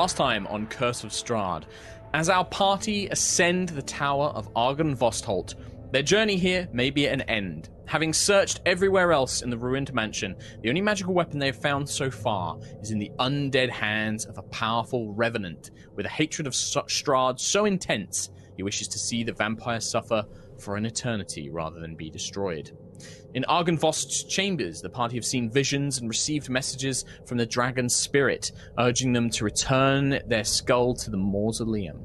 last time on Curse of Strahd. As our party ascend the tower of Argynvostholt, their journey here may be at an end. Having searched everywhere else in the ruined mansion, the only magical weapon they have found so far is in the undead hands of a powerful revenant with a hatred of Strahd so intense he wishes to see the vampire suffer for an eternity rather than be destroyed. In Argynvost's chambers, the party have seen visions and received messages from the dragon's spirit, urging them to return their skull to the mausoleum.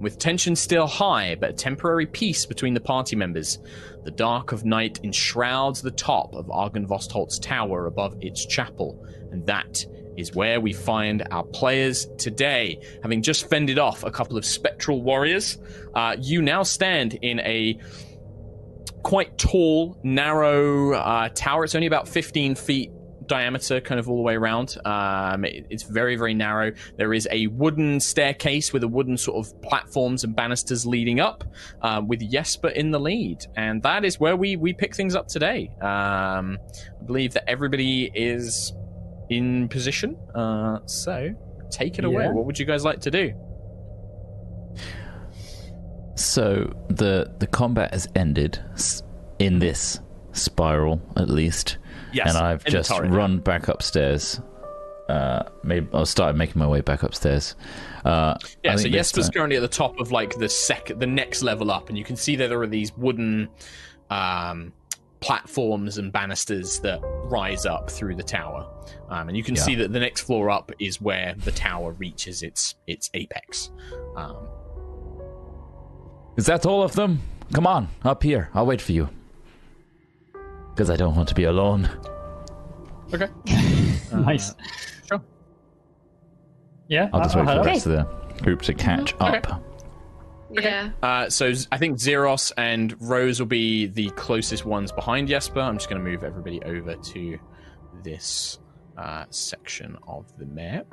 With tension still high, but a temporary peace between the party members, the dark of night enshrouds the top of Argynvostholt's tower above its chapel, and that is where we find our players today. Having just fended off a couple of spectral warriors, uh, you now stand in a quite tall, narrow uh, tower. It's only about 15 feet diameter, kind of all the way around. Um, it, it's very, very narrow. There is a wooden staircase with a wooden sort of platforms and banisters leading up, uh, with Jesper in the lead, and that is where we we pick things up today. Um, I believe that everybody is in position. Uh, so take it away. What would you guys like to do? So the the combat has ended in this spiral, at least. Yes, and I've just run back upstairs. Uh, maybe I started making my way back upstairs. Uh, yeah, so Jesper's currently at the top of like the sec, the next level up, and you can see that there are these wooden um, platforms and banisters that rise up through the tower, um, and you can yeah. see that the next floor up is where the tower reaches its its apex. Um, is that all of them? Come on, up here. I'll wait for you. Because I don't want to be alone. Okay. uh, nice. Sure. Yeah. I'll just wait for the rest of the group to catch okay. up. Yeah. Uh, so I think Xeros and Rose will be the closest ones behind Jesper. I'm just going to move everybody over to this uh, section of the map.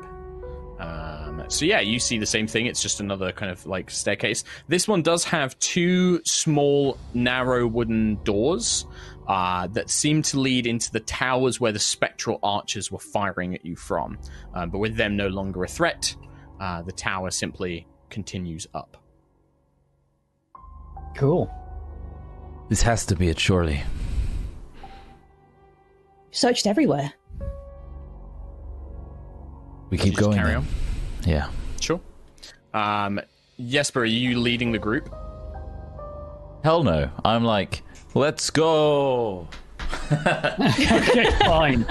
Um, so yeah, you see the same thing. It's just another kind of like staircase. This one does have two small, narrow wooden doors uh, that seem to lead into the towers where the spectral archers were firing at you from. Um, but with them no longer a threat, uh, the tower simply continues up. Cool. This has to be it, surely. Searched everywhere. We keep going. Carry on. Yeah. Sure. Um, Jesper, are you leading the group? Hell no. I'm like, let's go. okay, fine.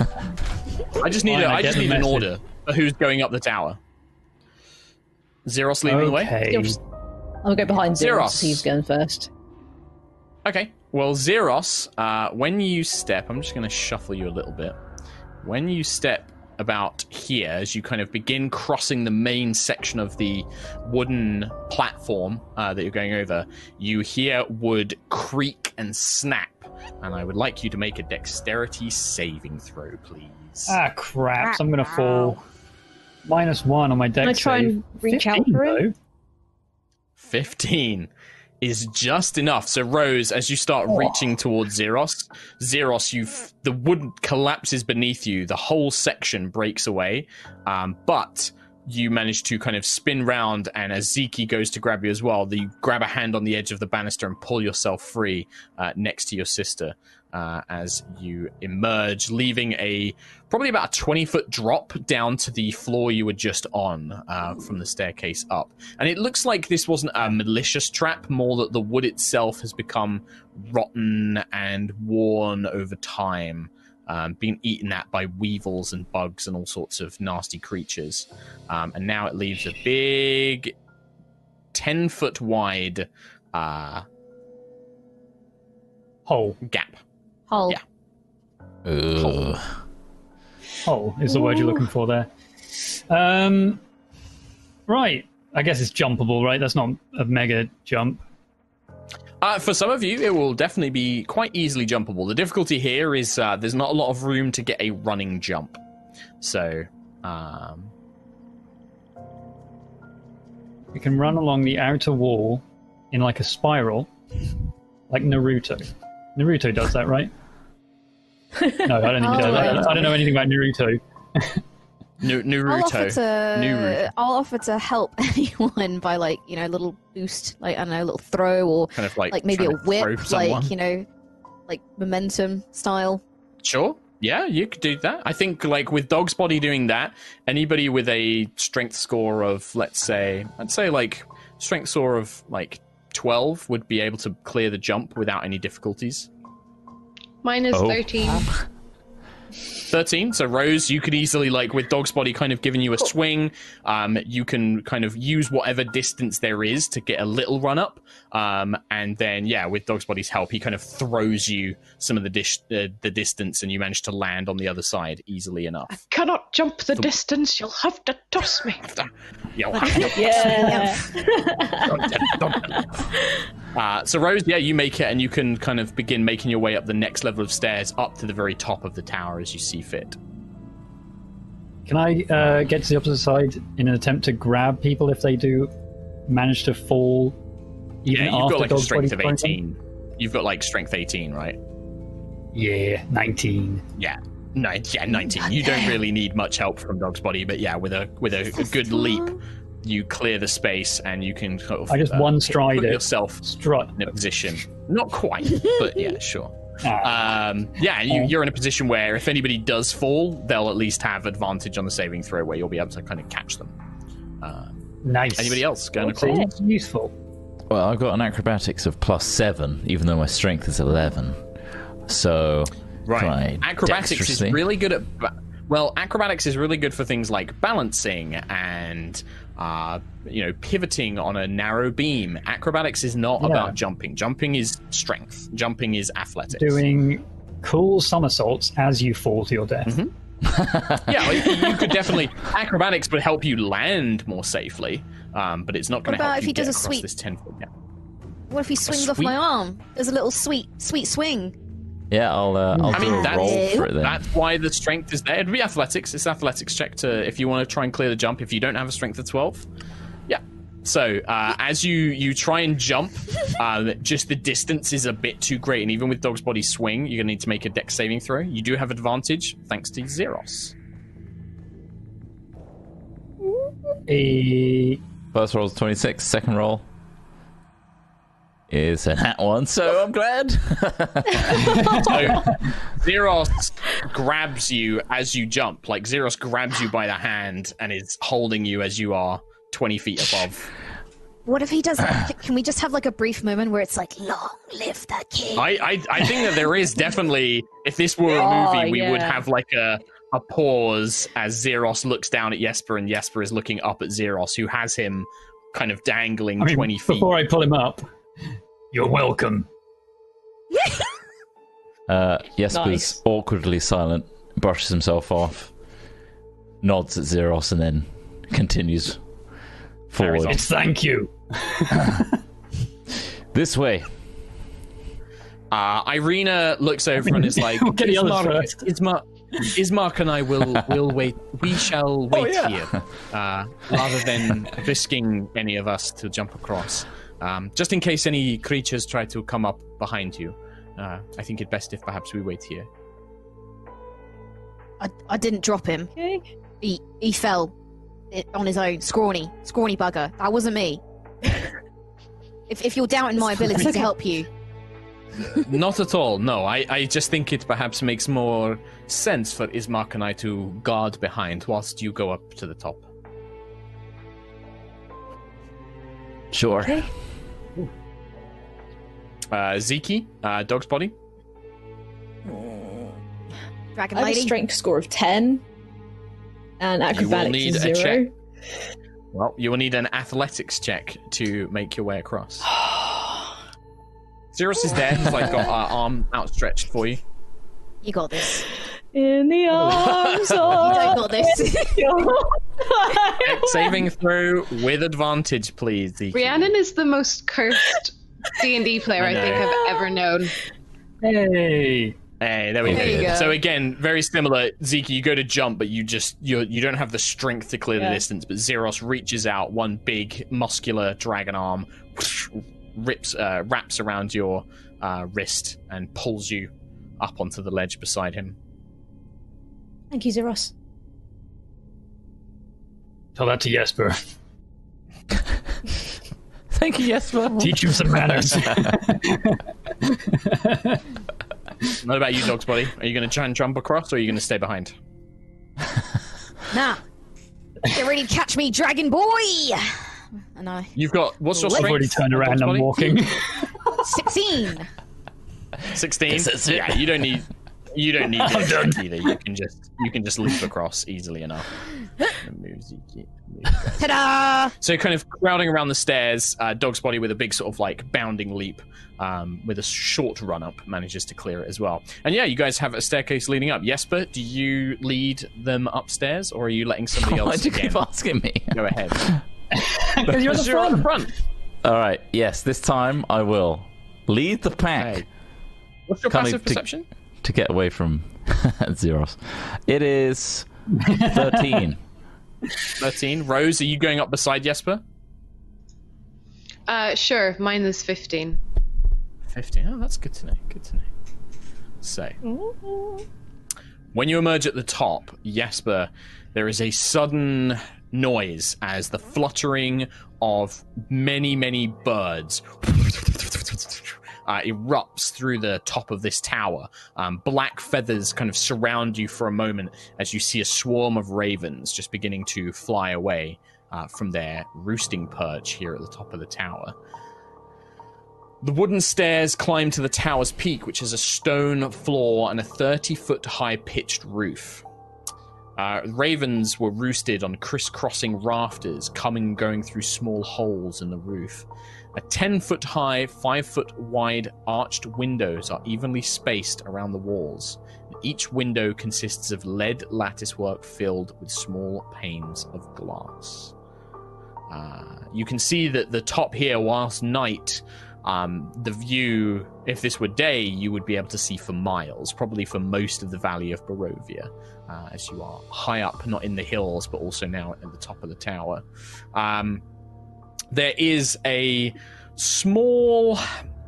I just need fine, a, I, I just need an order for who's going up the tower. Zeros leading okay. the way. I'll go behind Zeros. Zeros. He's going first. Okay. Well, Zeros, uh, when you step, I'm just going to shuffle you a little bit. When you step about here as you kind of begin crossing the main section of the wooden platform uh, that you're going over. You hear wood creak and snap, and I would like you to make a dexterity saving throw, please. Ah, crap! So I'm gonna fall. Minus one on my dex. Can I try save. and reach 15, out for it? 15 is just enough. So Rose, as you start oh. reaching towards Xeros, Xeros, you the wood collapses beneath you. The whole section breaks away, um, but you manage to kind of spin round, and as Ziki goes to grab you as well, you grab a hand on the edge of the banister and pull yourself free uh, next to your sister uh, as you emerge, leaving a probably about a 20 foot drop down to the floor you were just on uh, from the staircase up. And it looks like this wasn't a malicious trap, more that the wood itself has become rotten and worn over time. Um, being eaten at by weevils and bugs and all sorts of nasty creatures. Um, and now it leaves a big 10 foot wide uh, hole gap Hole. Yeah. Hole. Hole is the word you're looking for there. Um, right. I guess it's jumpable, right? That's not a mega jump. Uh, for some of you, it will definitely be quite easily jumpable. The difficulty here is uh, there's not a lot of room to get a running jump. So, um... you can run along the outer wall in like a spiral, like Naruto. Naruto does that, right? No, I don't think he does. I don't, I don't know anything about Naruto. Nu- I'll offer Naruto. to Naruto. I'll offer to help anyone by like you know a little boost, like I don't know, a little throw or Kind of like like, maybe a trying to throw whip, like you know, like momentum style. Sure. Yeah, you could do that. I think, like with Dog's Body doing that, anybody with a strength score of, let's say, I'd say like strength score of like twelve would be able to clear the jump without any difficulties. Mine is Oh. 13. 13 so rose you could easily like with dog's body kind of giving you a swing um, you can kind of use whatever distance there is to get a little run up um, and then yeah with dog's body's help he kind of throws you some of the dish uh, the distance and you manage to land on the other side easily enough i Cannot jump the distance. You'll have to toss me. You'll have to- Yeah. Uh, so Rose, yeah, you make it, and you can kind of begin making your way up the next level of stairs up to the very top of the tower as you see fit. Can I uh, get to the opposite side in an attempt to grab people if they do manage to fall? Even Yeah, you've after got like a strength of Body throws them? eighteen. You've got like strength eighteen, right? Yeah, nineteen. Yeah. No, yeah, nineteen. You don't really need much help from Dog's body, but yeah, with a with a, a good leap, you clear the space and you can sort of I just uh, one stride put it. yourself Strut. in a position. Not quite, but yeah, sure. Ah, Um, yeah, you, you're in a position where if anybody does fall, they'll at least have advantage on the saving throw, where you'll be able to kind of catch them. Uh, nice. anybody else going See, across? it's useful. Well, I've got an acrobatics of plus seven, even though my strength is eleven. So, Right. Acrobatics is really good at. ba- Well, acrobatics is really good for things like balancing and, uh, you know, pivoting on a narrow beam. Acrobatics is not Yeah. about jumping. Jumping is strength. Jumping is athletics. Doing cool somersaults as you fall to your death. Mm-hmm. yeah, you, you could definitely. Acrobatics would help you land more safely, um, but it's not going to help if you he get does a across sweep? this ten foot gap. What if he swings off my arm? There's a little sweet, sweet swing. Yeah, I'll uh, I'll I do mean, a that's, roll for it then. that's why the strength is there. It'd be athletics. It's athletics check to if you want to try and clear the jump. If you don't have a strength of twelve, yeah. So uh, as you you try and jump, uh, just the distance is a bit too great, and even with dog's body swing, you're gonna need to make a dex saving throw. You do have advantage thanks to Zeros. A First roll is twenty six. Second roll is a nat one. So I'm glad. So Zeros grabs you as you jump. Like Zeros grabs you by the hand and is holding you as you are twenty feet above. What if he does? Can we just have like a brief moment where it's like, "Long live the king"? I, I, I think that there is definitely, if this were a Oh, movie, we would have like a, a pause as Zeros looks down at Jesper and Jesper is looking up at Zeros, who has him kind of dangling I mean, 20 feet. before I pull him up. You're welcome. Uh, Jesper's Nice. awkwardly silent, brushes himself off, nods at Zeros, and then continues forward. It's thank you. This way. Uh, Irina looks over and is like, We'll get the others Ismark, first." Ismark, Ismark and I will will wait. We shall wait yeah. here, uh, rather than risking any of us to jump across. Um, just in case any creatures try to come up behind you, uh, I think it best if perhaps we wait here. I, I didn't drop him. Okay. He he fell on his own. Scrawny, scrawny bugger. That wasn't me. if if you're doubting my ability to help you, Not at all. No, I, I just think it perhaps makes more sense for Ismark and I to guard behind whilst you go up to the top. Sure. Okay. Uh, Ziki, uh, dog's body. dragon I have a lady. strength score of 10. And will acrobatics need is a zero. check. Well, you will need an athletics check to make your way across. Zeros is there. He's like got uh, arm outstretched for you. You got this. In the arms You don't of got this. Dex saving throw with advantage, please. Ziki. Rhiannon is the most cursed D&D player I I, think. I've ever known. Hey. Hey, there we There go. go. So again, very similar. Zeke, you go to jump, but you just you you don't have the strength to clear the distance. But Zeros reaches out, one big muscular dragon arm, rips uh, wraps around your uh, wrist and pulls you up onto the ledge beside him. Thank you, Zeros. Tell that to Jesper. Thank you, Jesper. Teach him some manners. What about you, Dog's Body? Are you going to try and jump across, or are you going to stay behind? Nah. Get ready to catch me, dragon boy! And I. You've got what's your I've I've strength? already turned Dog's around. I'm Body? walking. 16! Sixteen. This is it. Yeah, you don't need. You don't need I'm your done. either. You can just you can just leap across easily enough. Ta da! So kind of crowding around the stairs, uh, Dog's Body with a big sort of like bounding leap, um, with a short run up, manages to clear it as well. And yeah, you guys have a staircase leading up. Jesper, do you lead them upstairs, or are you letting somebody Why'd else you again keep asking me? go ahead? Because you're at the You're at the front. front. All right. Yes, this time I will lead the pack Hey. What's your Can't passive leave to- perception? to get away from Zeros. It is thirteen. Thirteen. Rose, are you going up beside Jesper? Uh, sure. Mine is 15. 15. Oh, that's good to know. Good to know. So, when you emerge at the top, Jesper, there is a sudden noise as the fluttering of many, many birds uh, erupts through the top of this tower. Um, black feathers kind of surround you for a moment as you see a swarm of ravens just beginning to fly away uh, from their roosting perch here at the top of the tower. The wooden stairs climb to the tower's peak, which is a stone floor and a 30 foot high pitched roof. Uh, ravens were roosted on crisscrossing rafters, coming and going through small holes in the roof. A 10 foot high, 5 foot wide arched windows are evenly spaced around the walls. Each window consists of lead latticework filled with small panes of glass. Uh, you can see that the top here, whilst night, um, the view, if this were day, you would be able to see for miles, probably for most of the valley of Barovia, uh, as you are high up, not in the hills, but also now at the top of the tower. Um, there is a small,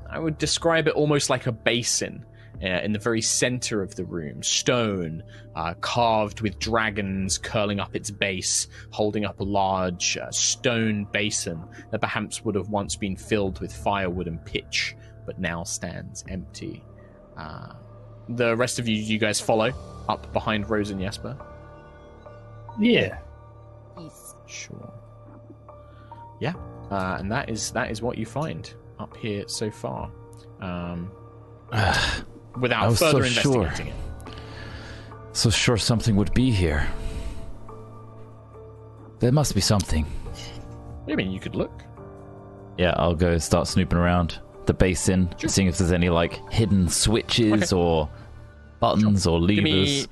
I would describe it almost like a basin. Uh, in the very center of the room, stone uh, carved with dragons curling up its base, holding up a large uh, stone basin that perhaps would have once been filled with firewood and pitch, but now stands empty. Uh, the rest of you, you guys follow up behind Rose and Jesper. Yeah. Yes. Sure. Yeah, uh, and that is that is what you find up here so far. Um, without was so further sure. investigating it. So sure something would be here. There must be something. You mean? You could look. Yeah, I'll go start snooping around the basin, Sure. seeing if there's any like hidden switches Okay. or buttons or Give me, levers.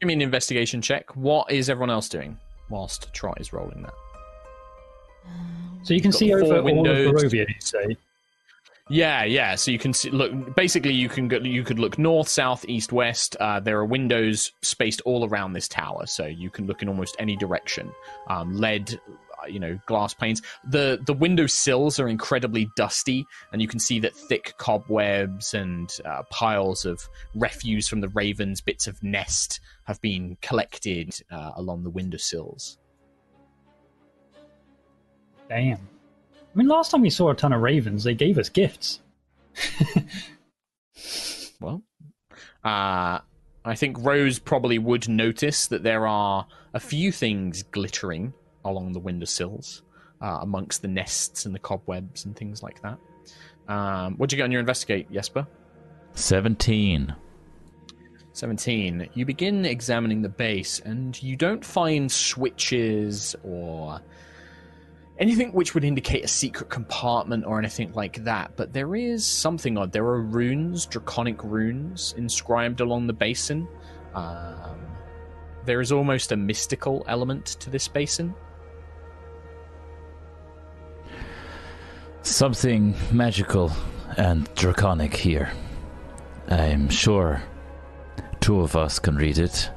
give me an investigation check. What is everyone else doing whilst Trot is rolling that? So you can see over all of windows. Barovia, you say? Yeah, yeah. So you can see, look. Basically, you can go, you could look north, south, east, west. Uh, there are windows spaced all around this tower, so you can look in almost any direction. Um, lead, uh, you know, glass panes. The the window sills are incredibly dusty, and you can see that thick cobwebs and uh, piles of refuse from the ravens, bits of nest, have been collected uh, along the window sills. Damn. I mean, last time we saw a ton of ravens, they gave us gifts. Well, uh, I think Rose probably would notice that there are a few things glittering along the windowsills, uh, amongst the nests and the cobwebs and things like that. Um, what'd you get on your investigate, Jesper? 17. 17. You begin examining the base, and you don't find switches or anything which would indicate a secret compartment or anything like that. But there is something odd. There are runes, draconic runes, inscribed along the basin. Um, there is almost a mystical element to this basin. Something magical and draconic here. I'm sure two of us can read it.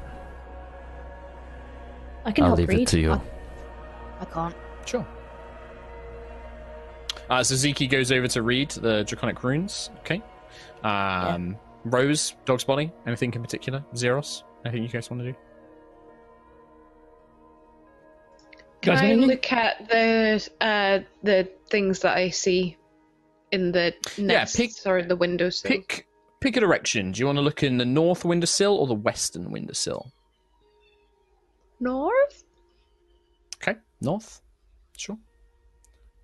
I can I'll help leave read. it to you. I- I can't. Sure. Uh, so Ziki goes over to read the draconic runes. Okay. Um, Rose, Dog's Body, anything in particular? Zeros, anything you guys want to do? Can I look at the uh, the things that I see in the nests pick- or the windows? Pick pick a direction. Do you want to look in the north windowsill or the western windowsill? north. Okay, north. Sure.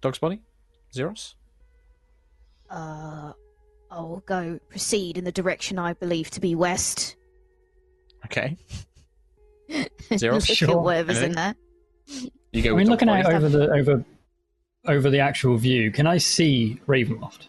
Dog's body. Zeros. Uh, I'll go proceed in the direction I believe to be west. Okay. Zeros. Look Sure. at whatever's in there. You go. I with mean, dog's looking out over the over over the actual view, can I see Ravenloft?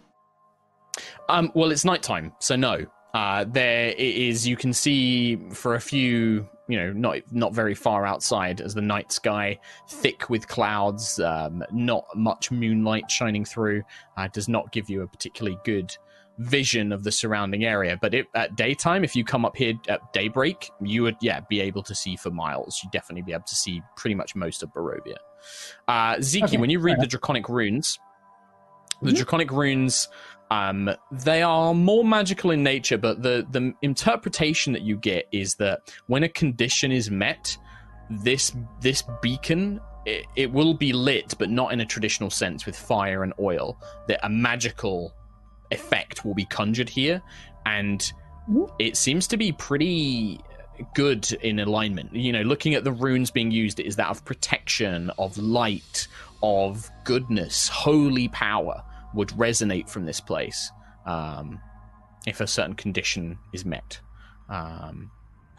Um, well, it's nighttime, so no. Uh, there it is. You can see for a few, you know, not not very far outside, as the night sky thick with clouds, um, not much moonlight shining through, uh, does not give you a particularly good vision of the surrounding area. But it, at daytime, if you come up here at daybreak, you would yeah be able to see for miles. You'd definitely be able to see pretty much most of Barovia. Uh, Ziki, Okay, when you read the draconic runes, the Mhm. draconic runes um, they are more magical in nature, but the the interpretation that you get is that when a condition is met, this this beacon it, it will be lit, but not in a traditional sense with fire and oil. That a magical effect will be conjured here, and it seems to be pretty good in alignment. You know, looking at the runes being used, it is that of protection, of light, of goodness, holy power would resonate from this place um, if a certain condition is met. Um,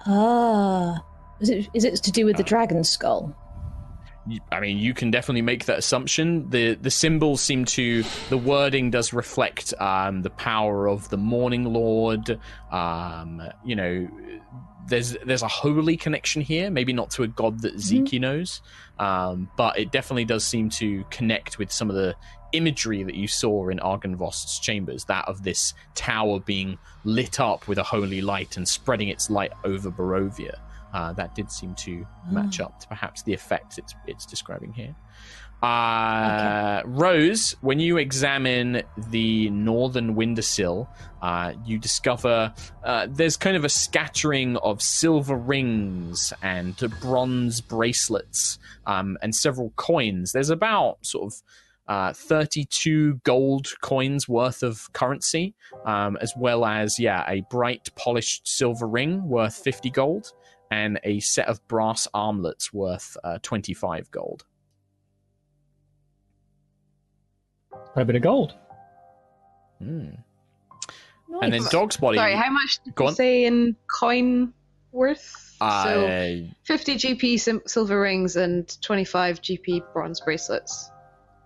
Ah. Is it, is it to do with the Uh, dragon skull? I mean, you can definitely make that assumption. the The symbols seem to, the wording does reflect um, the power of the Morning Lord. Um, you know, there's there's a holy connection here. Maybe not to a god that Zeki knows, um, but it definitely does seem to connect with some of the imagery that you saw in Argynvost's chambers. That of this tower being lit up with a holy light and spreading its light over Barovia. Uh, that did seem to match up to perhaps the effect it's, it's describing here. Uh, Rose, when you examine the northern windowsill, uh, you discover uh, there's kind of a scattering of silver rings and bronze bracelets um, and several coins. There's about sort of uh, 32 gold coins worth of currency, um, as well as, yeah, a bright polished silver ring worth 50 gold and a set of brass armlets worth uh, 25 gold. Quite a bit of gold. Hmm. And then Nice. Dog's Body. Sorry, how much did Go you say in coin worth? so uh, 50 GP sim- silver rings and 25 GP bronze bracelets.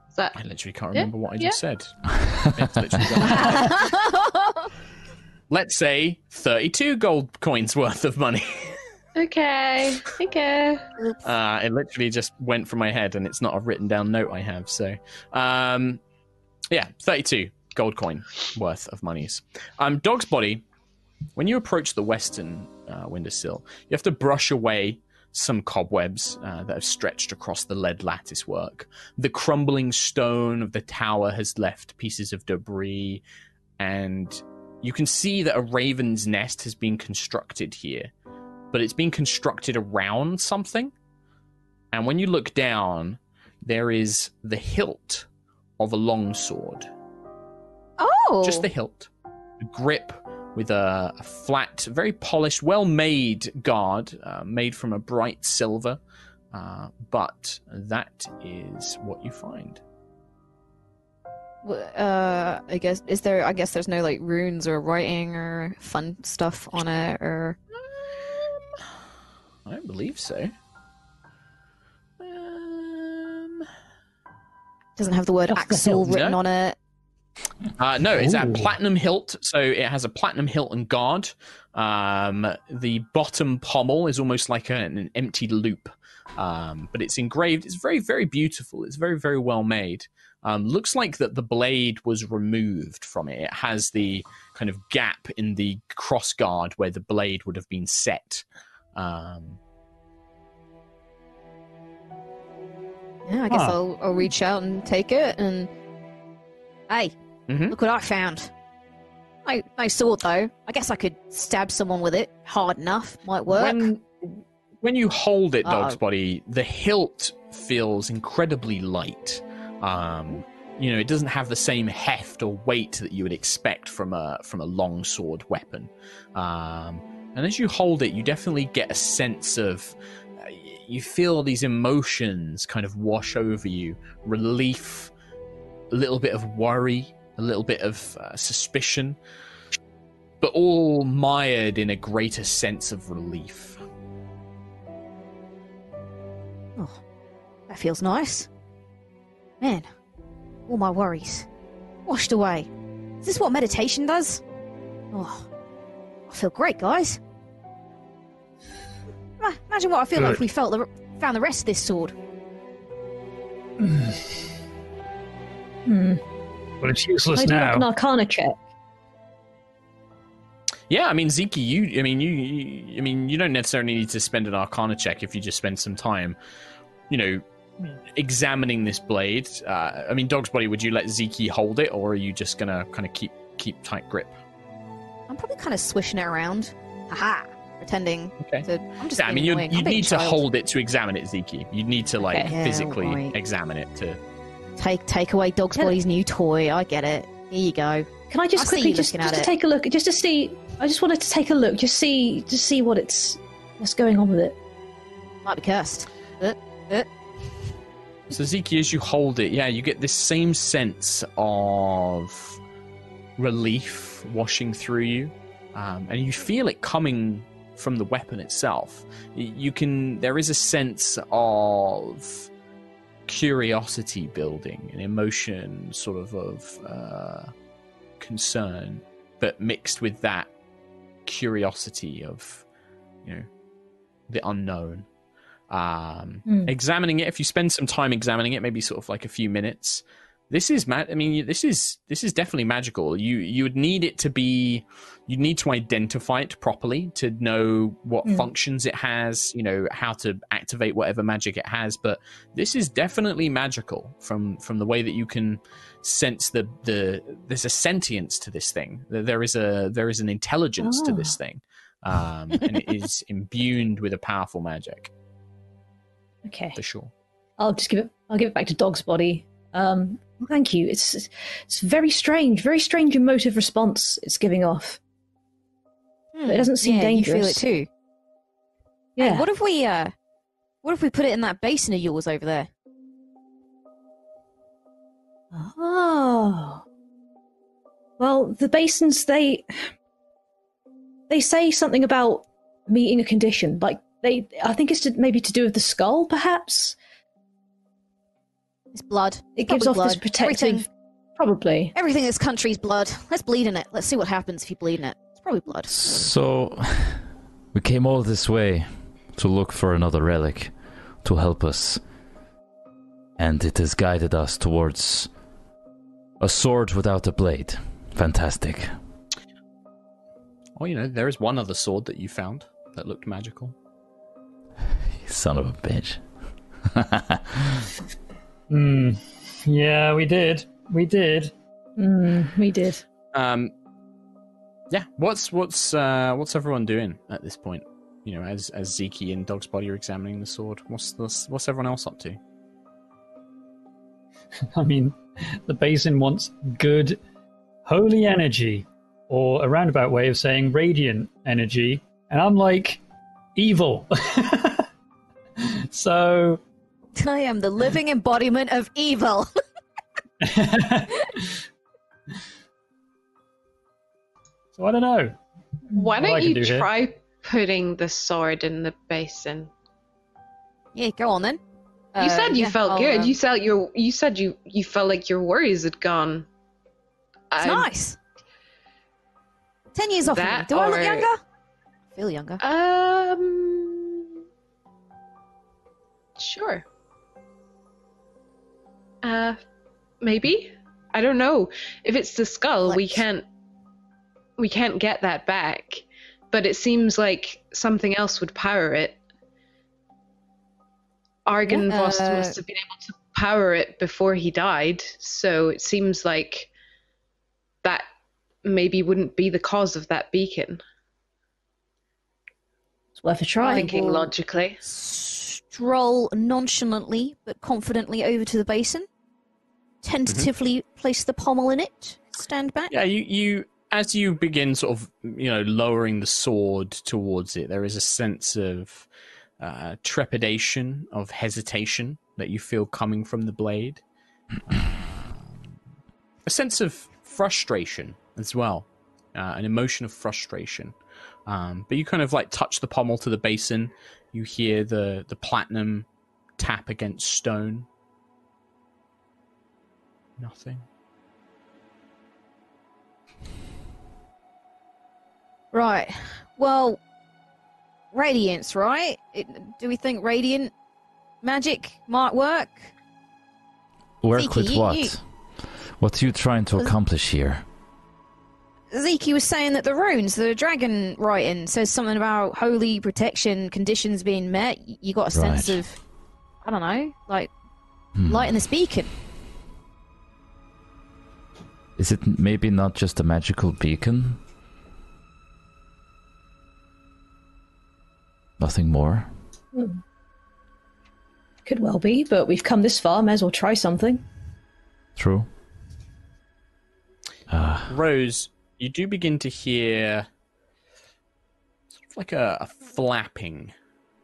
Is that I literally can't Yeah, remember what I yeah. just said. It's literally gone. Let's say 32 gold coins worth of money. okay? Okay. Uh, it literally just went from my head, and it's not a written down note I have. So, um, yeah, 32 gold coin worth of monies. Um, Dog's Body, when you approach the western uh, windowsill, you have to brush away some cobwebs uh, that have stretched across the lead lattice work. The crumbling stone of the tower has left pieces of debris, and you can see that a raven's nest has been constructed here, but it's been constructed around something. And when you look down, there is the hilt of a longsword. oh, Just the hilt. A grip with a, a flat, very polished, well made guard, uh, made from a bright silver. Uh, but that is what you find. Uh, I guess is there? I guess there's no like runes or writing or fun stuff on it, or I don't believe so. Doesn't have the word Just the Axel hilt, written no? on it. Uh, no, it's a Ooh. platinum hilt, so it has a platinum hilt and guard. Um, the bottom pommel is almost like an, an empty loop, um, but it's engraved. It's very, very beautiful. It's very, very well made. Um, looks like that the blade was removed from it. It has the kind of gap in the cross guard where the blade would have been set. Um, Yeah, I guess Huh. I'll, I'll reach out and take it. And hey, Mhm. look what I found. No, no sword though. I guess I could stab someone with it hard enough. Might work. When when you hold it, dog's Uh-oh. body, the hilt feels incredibly light. Um, you know, it doesn't have the same heft or weight that you would expect from a from a long sword weapon. Um, and as you hold it, you definitely get a sense of uh, you feel these emotions kind of wash over you relief a little bit of worry a little bit of uh, suspicion but all mired in a greater sense of relief Oh, that feels nice. Man, all my worries washed away. Is this what meditation does? Oh, I feel great, guys. Ma- Imagine what I feel like if we felt the, found the rest of this sword. Hmm. Well, it's useless I do like an. Arcana check. yeah i mean ziki you i mean you, you i mean you don't necessarily need to spend an arcana check if you just spend some time you know examining this blade uh, i mean dog's body would you let ziki hold it or are you just gonna kind of keep keep tight grip I'm probably kind of swishing it around. Haha, pretending Okay. to. I'm just. Yeah, I mean, you annoying. you I'm being need to child. hold it to examine it, Ziki. You need to like Okay. Yeah, physically right. examine it to. Take take away Dog's Can I- body's new toy. I get it. Here you go. Can I just I quickly just, just to take a look, just to see? I just wanted to take a look, just see, just see what it's, what's going on with it. Might be cursed. Uh, uh. So Ziki, as you hold it, yeah, you get this same sense of relief washing through you, um, and you feel it coming from the weapon itself. You can. There is a sense of curiosity building, an emotion, sort of of uh, concern, but mixed with that curiosity of, you know, the unknown. Um, Hmm. Examining it, if you spend some time examining it, maybe sort of like a few minutes, this is ma- I mean, this is this is definitely magical. You you would need it to be, you need to identify it properly to know what Hmm. functions it has, you know how to activate whatever magic it has. But this is definitely magical from from the way that you can sense the the there's a sentience to this thing. There- There is a there is an intelligence to Ah. this thing, um, and it is imbued with a powerful magic Okay, for sure. I'll just give it. I'll give it back to Dog's body. Um, thank you. It's it's very strange, very strange emotive response it's giving off. Hmm. It doesn't seem yeah, You feel dangerous. it too. Yeah. What if we uh, what if we put it in that basin of yours over there? Oh. Well, the basins they they say something about meeting a condition. Like they I think it's to, maybe to do with the skull perhaps. It's blood. It gives Probably off this blood. protective Everything, probably. everything in this country's blood. Let's bleed in it. Let's see what happens if you bleed in it. It's probably blood. So, we came all this way to look for another relic to help us. And it has guided us towards a sword without a blade. Fantastic. Oh, you know, there is one other sword that you found that looked magical. You son of a bitch. Hmm. Yeah, we did. We did. Mm, we did. Um, yeah. What's what's uh, what's everyone doing at this point? You know, as as Ziki and Dog's Body are examining the sword, what's what's, what's everyone else up to? I mean, the basin wants good, holy energy, or a roundabout way of saying radiant energy, and I'm like, evil. so, I am the living embodiment of evil. so I don't know. Why What I don't can you do here. try putting the sword in the basin? yeah, go on then. You Uh, said you yeah, felt I'll, good. uh, You felt your. You said you you felt like your worries had gone. It's I- nice. Ten years off of me. That Do I look younger? I feel younger. Um. Sure. Uh, maybe. I don't know. If it's the skull, we Flex. can't. We can't get that back. But it seems like something else would power it. Argon Yeah, Vost uh, must have been able to power it before he died, so it seems like that maybe wouldn't be the cause of that beacon. It's worth a try. Right. Thinking well- logically. stroll nonchalantly but confidently over to the basin, tentatively place the pommel in it, stand back. Yeah, you, you as you begin sort of you know lowering the sword towards it, there is a sense of uh, trepidation, of hesitation that you feel coming from the blade. a sense of frustration as well, uh, an emotion of frustration. Um, but you kind of like touch the pommel to the basin. You hear the the platinum tap against stone. Nothing. Right. Well, radiance, right? It, do we think radiant magic might work? Work Zeke, with you- what? you- What are you trying to accomplish here? Zeke was saying that the runes, the dragon writing, says something about holy protection conditions being met. You got a sense Right. of, I don't know, like Hmm. lighting this beacon. Is it maybe not just a magical beacon? Nothing more? Could well be, but we've come this far, may as well try something. True. Ah, Rose, you do begin to hear sort of like a, a flapping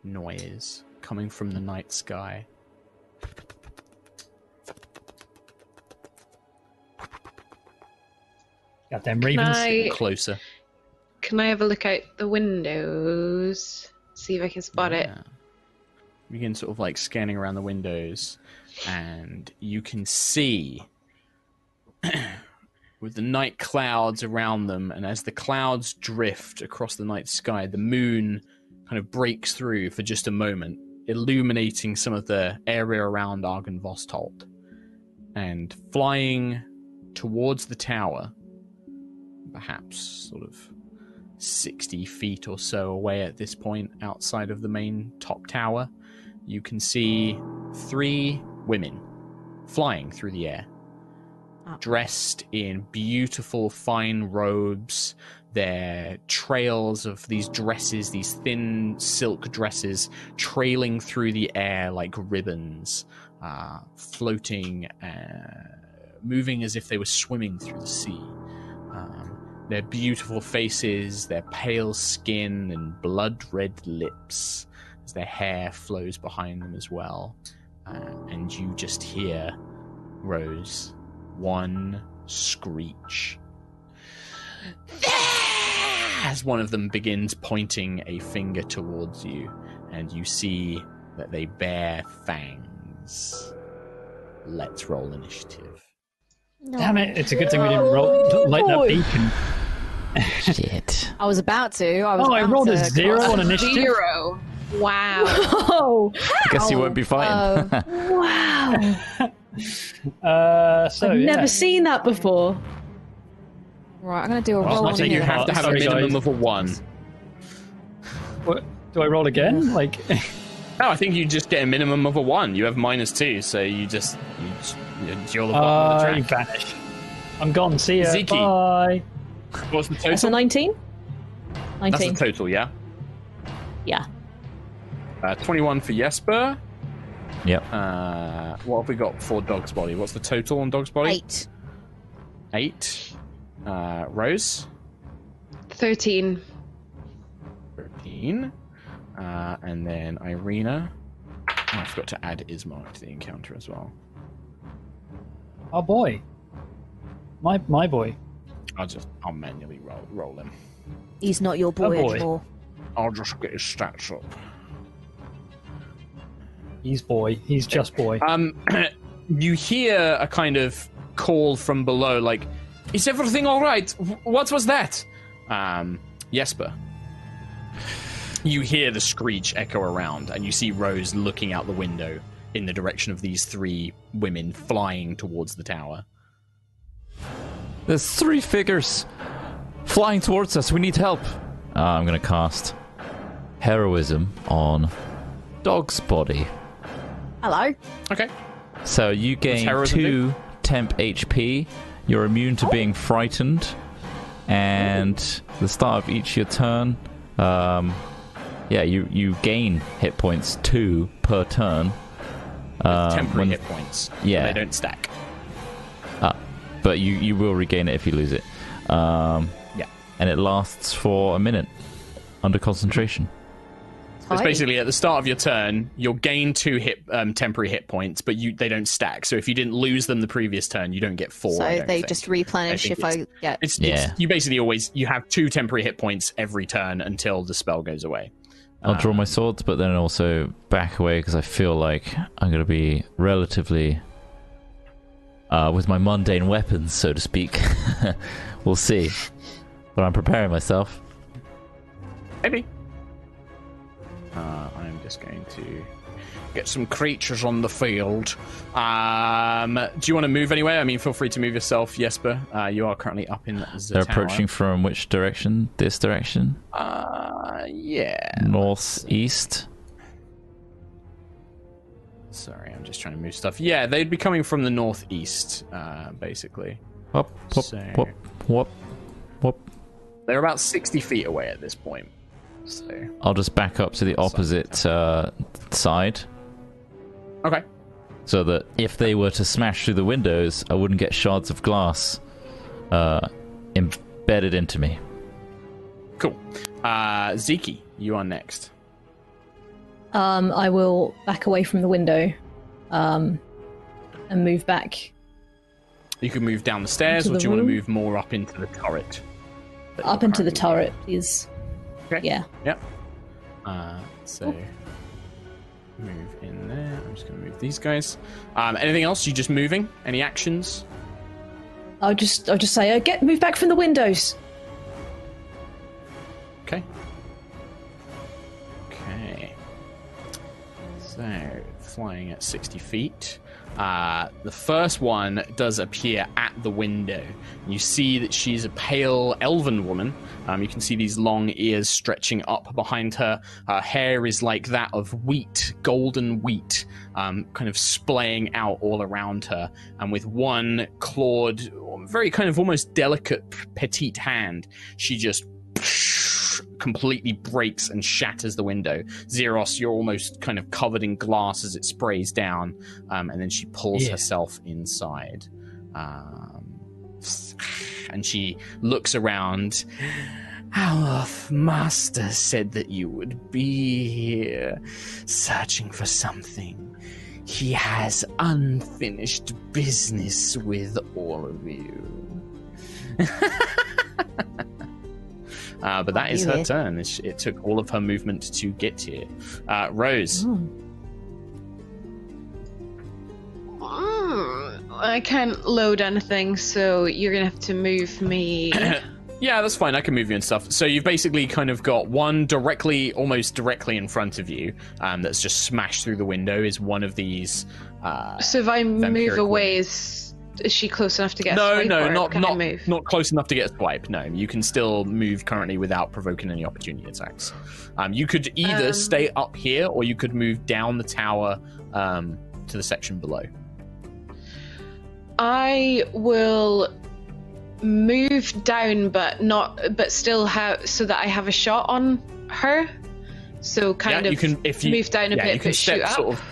noise coming from the night sky. Goddamn Can ravens. I, Closer. can I have a look out the windows? See if I can spot it. You begin sort of like scanning around the windows, and you can see with the night clouds around them, and as the clouds drift across the night sky, the moon kind of breaks through for just a moment, illuminating some of the area around Argynvostholt. And flying towards the tower, perhaps sort of 60 feet or so away at this point outside of the main top tower, you can see three women flying through the air, Ah. dressed in beautiful, fine robes. Their trails of these dresses, these thin silk dresses, trailing through the air like ribbons, uh, floating, uh, moving as if they were swimming through the sea. Their beautiful faces, their pale skin, and blood red lips as their hair flows behind them as well. Uh, and you just hear, Rose, one screech. As one of them begins pointing a finger towards you, and you see that they bear fangs. Let's roll initiative. No. Damn it! It's a good thing we didn't roll, light that boy. beacon. Shit. I was about to. I was Oh, I about rolled a zero on initiative. Zero. Wow. Oh, I guess you won't be fine. Oh. wow. Uh, so I've yeah. never seen that before. Right, I'm going to do a Well, roll. I think you you have to have a minimum guys. of a one. What, do I roll again? Like, No, I think you just get a minimum of a one. You have minus two, so you just you, you're the bottom uh, of you the track. vanish. I'm gone. See ya. Zeke. Bye. What's the That's a total? 19? That's the total, yeah. yeah. Uh, Twenty-one for Jesper. Yep. Uh, what have we got for Dog's Body? What's the total on Dog's Body? Eight. Eight. Uh, Rose. 13. Thirteen. Uh, and then Irina. Oh, I forgot to add Ismark to the encounter as well. Oh boy. My my boy. I'll just I'll manually roll roll him. He's not your boy, boy. anymore. I'll just get his stats up. He's boy. He's just boy. Um, you hear a kind of call from below, like, "Is everything all right? Wh- What was that?" Um, Jesper. You hear the screech echo around, and you see Rose looking out the window in the direction of these three women flying towards the tower. There's three figures flying towards us. We need help. Uh, I'm gonna cast heroism on Dog's Body. Hello. Okay. So you gain heroism two temp HP. You're immune to being frightened, and the start of each your turn, um, yeah, you you gain hit points two per turn. Uh, Temporary when- hit points. yeah. They don't stack. But you you will regain it if you lose it. Um, Yeah. and it lasts for a minute under concentration. So it's basically at the start of your turn, you'll gain two hit um, temporary hit points, but you they don't stack. So if you didn't lose them the previous turn, you don't get four. So they think. just replenish think if I get. It's, Yeah. it's you basically always you have two temporary hit points every turn until the spell goes away. I'll Uh, draw my swords, but then also back away because I feel like I'm going to be relatively uh, with my mundane weapons, so to speak. we'll see, but I'm preparing myself. Maybe. Uh, I'm just going to get some creatures on the field. Um, do you want to move anywhere? I mean, feel free to move yourself, Jesper. Uh, you are currently up in the They're tower. approaching from which direction? This direction, Uh, yeah. northeast. Sorry, I'm just trying to move stuff. Yeah, they'd be coming from the northeast, uh, basically. Whoop, whoop, So- whoop, whoop, whoop. They're about 60 feet away at this point. So, I'll just back up to the opposite uh, side okay. so that if they were to smash through the windows, I wouldn't get shards of glass uh, embedded into me. Cool. Uh, Ziki, you are next. Um, I will back away from the window, um, and move back You can move down the stairs, Into or the do you want to move more up into the turret? that up into the currently turret, please. Okay. Yeah. Yep. Uh, so move in there. I'm just going to move these guys. Um, anything else? You just moving? Any actions? I'll just I'll just say, uh, get move back from the windows. Okay. So, flying at 60 feet. Uh, the first one does appear at the window. You see that she's a pale elven woman. Um, you can see these long ears stretching up behind her. Her hair is like that of wheat, golden wheat, um, kind of splaying out all around her. And with one clawed, very kind of almost delicate, petite hand, she just completely breaks and shatters the window. Zeros, you're almost kind of covered in glass as it sprays down, um, and then she pulls Yeah. herself inside. Um, and she looks around. Our master said that you would be here, searching for something. He has unfinished business with all of you. Uh, but that is her here. turn. It, it took all of her movement to get here. Uh, Rose, Mm, I can't load anything, so you're gonna have to move me. yeah, that's fine. I can move you and stuff. So you've basically kind of got one directly, almost directly in front of you, um, that's just smashed through the window. Is one of these? Uh, so if I move Vampiric away, is is she close enough to get? a no, swipe, no, not not move? not close enough to get a swipe. No, you can still move currently without provoking any opportunity attacks. Um, you could either Um, stay up here or you could move down the tower um, to the section below. I will move down, but not, but still have so that I have a shot on her. So kind yeah, of you can if you move down a yeah, bit, you can but shoot up. sort of.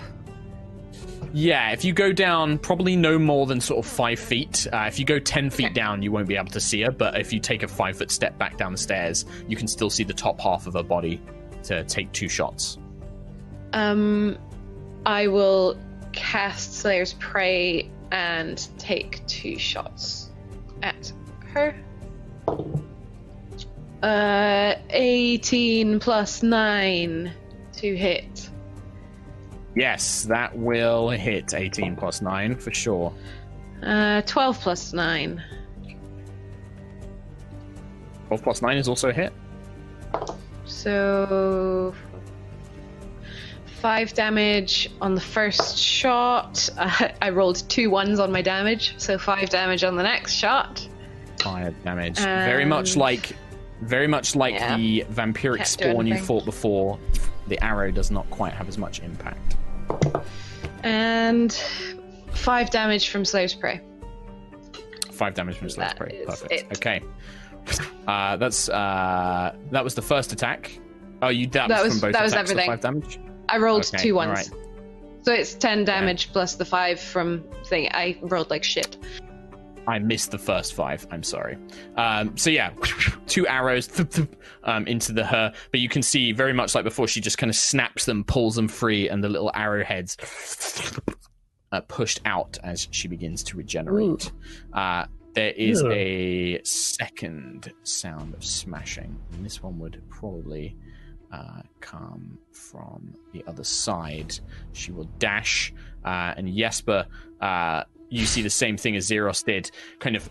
Yeah, if you go down, probably no more than sort of five feet. Uh, if you go ten feet Okay. down, you won't be able to see her. But if you take a five foot step back down the stairs, you can still see the top half of her body to take two shots. Um, I will cast Slayer's Prey and take two shots at her. Uh, 18 plus 9 to hit. Yes, that will hit eighteen plus nine for sure. Uh, 12 plus 9. Twelve plus nine is also a hit. So. 5 damage on the first shot. Uh, I rolled two ones on my damage, so 5 damage on the next shot. Five damage. very much like, very much like Yeah. the vampiric Can't spawn you fought before. The arrow does not quite have as much impact. And 5 damage from Slayer's Prey. Five damage from Slayer's That Prey. Perfect. it. Okay. Uh, that's uh, that was the first attack. Oh, you that, That was, was- from both that was attacks, the everything. five damage. I rolled Okay, two ones. alright. So it's 10 damage plus the 5 from thing. I rolled like shit. I missed the first five. I'm sorry. Um, so yeah, two arrows thup, thup, um, into the her, but you can see very much like before. She just kind of snaps them, pulls them free, and the little arrowheads uh, pushed out as she begins to regenerate. Uh, there is Ugh. a second sound of smashing, and this one would probably uh, come from the other side. She will dash, uh, and Jesper, uh, you see the same thing as Zeros did. Kind of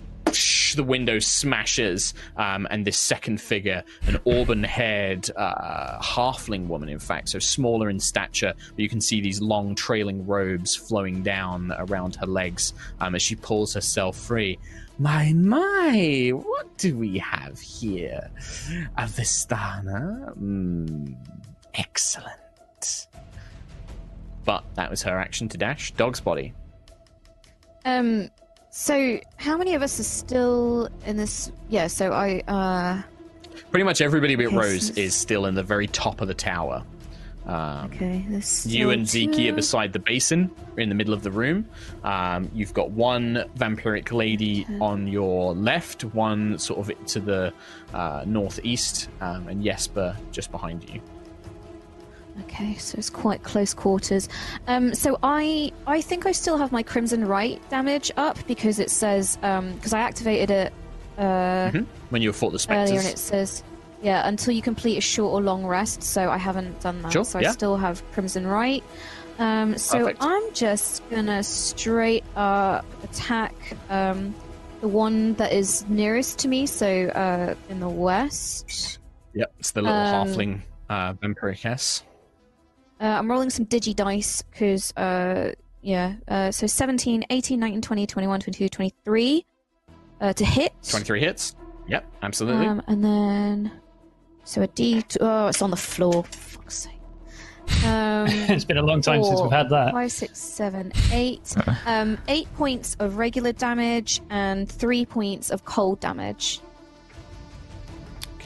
the window smashes, um, and this second figure, an auburn-haired uh, halfling woman, in fact, so smaller in stature, but you can see these long trailing robes flowing down around her legs um, as she pulls herself free. My, my, what do we have here? A Vistana? Mm, excellent. But that was her action to dash. Dog's body. Um, so how many of us are still in this? Yeah, so I, uh, Pretty much everybody but Rose is still in the very top of the tower. Um, okay, this. You and Zeke are beside the basin, in the middle of the room. Um, you've got one vampiric lady on your left, one sort of to the uh, northeast, um, and Jesper just behind you. Okay, so it's quite close quarters. Um, so I I think I still have my Crimson Rite damage up because it says because I activated it uh, When you fought the specters earlier and it says yeah until you complete a short or long rest. So I haven't done that. Sure, so yeah. I still have Crimson Rite. Um, so Perfect. I'm just gonna straight up attack um, the one that is nearest to me. So uh, in the west. yep, it's the little Um, halfling uh, vampiric S. Uh, I'm rolling some digi dice because, uh, yeah. Uh, so 17, 18, 19, 20, 21, 22, 23 uh, to hit. 23 hits. Yep, absolutely. Um, and then. So a D. Oh, it's on the floor. For fuck's sake. Um, it's been a long time since we've had that. Five, six, seven, eight. Um, eight points of regular damage and three points of cold damage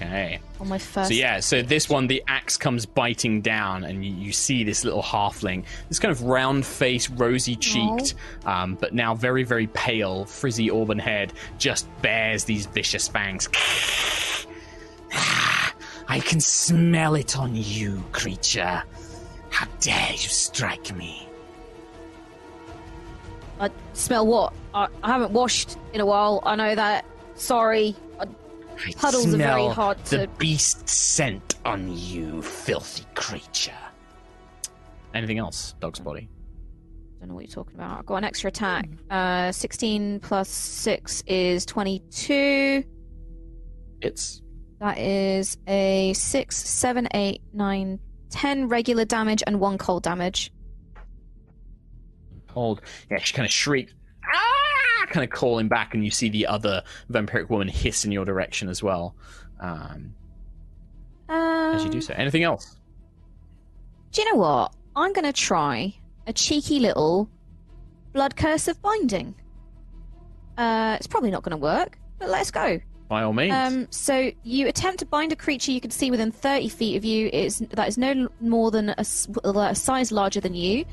okay. on my first. So yeah, so this one, the axe comes biting down, and you, you see this little halfling, this kind of round face, rosy cheeked, um, but now very very pale, frizzy auburn head, just bears these vicious fangs. I can smell it on you, creature. How dare you strike me? I smell what? I, I haven't washed in a while. I know that. Sorry. I, I Puddles are very hard the to- beast scent on you, filthy creature. Anything else, dog's body? I don't know what you're talking about. I've got an extra attack. Uh, 16 plus 6 is 22. It's That is a 6, 7, 8, 9, 10 regular damage and 1 cold damage. cold. Yeah, she kind of shrieked, kind of calling back, and you see the other vampiric woman hiss in your direction as well. Um, Um, as you do so. Anything else? Do you know what? I'm going to try a cheeky little blood curse of binding. Uh, it's probably not going to work, but let's go. By all means. Um, so you attempt to bind a creature you can see within 30 feet of you. Is that is no more than a size larger than you.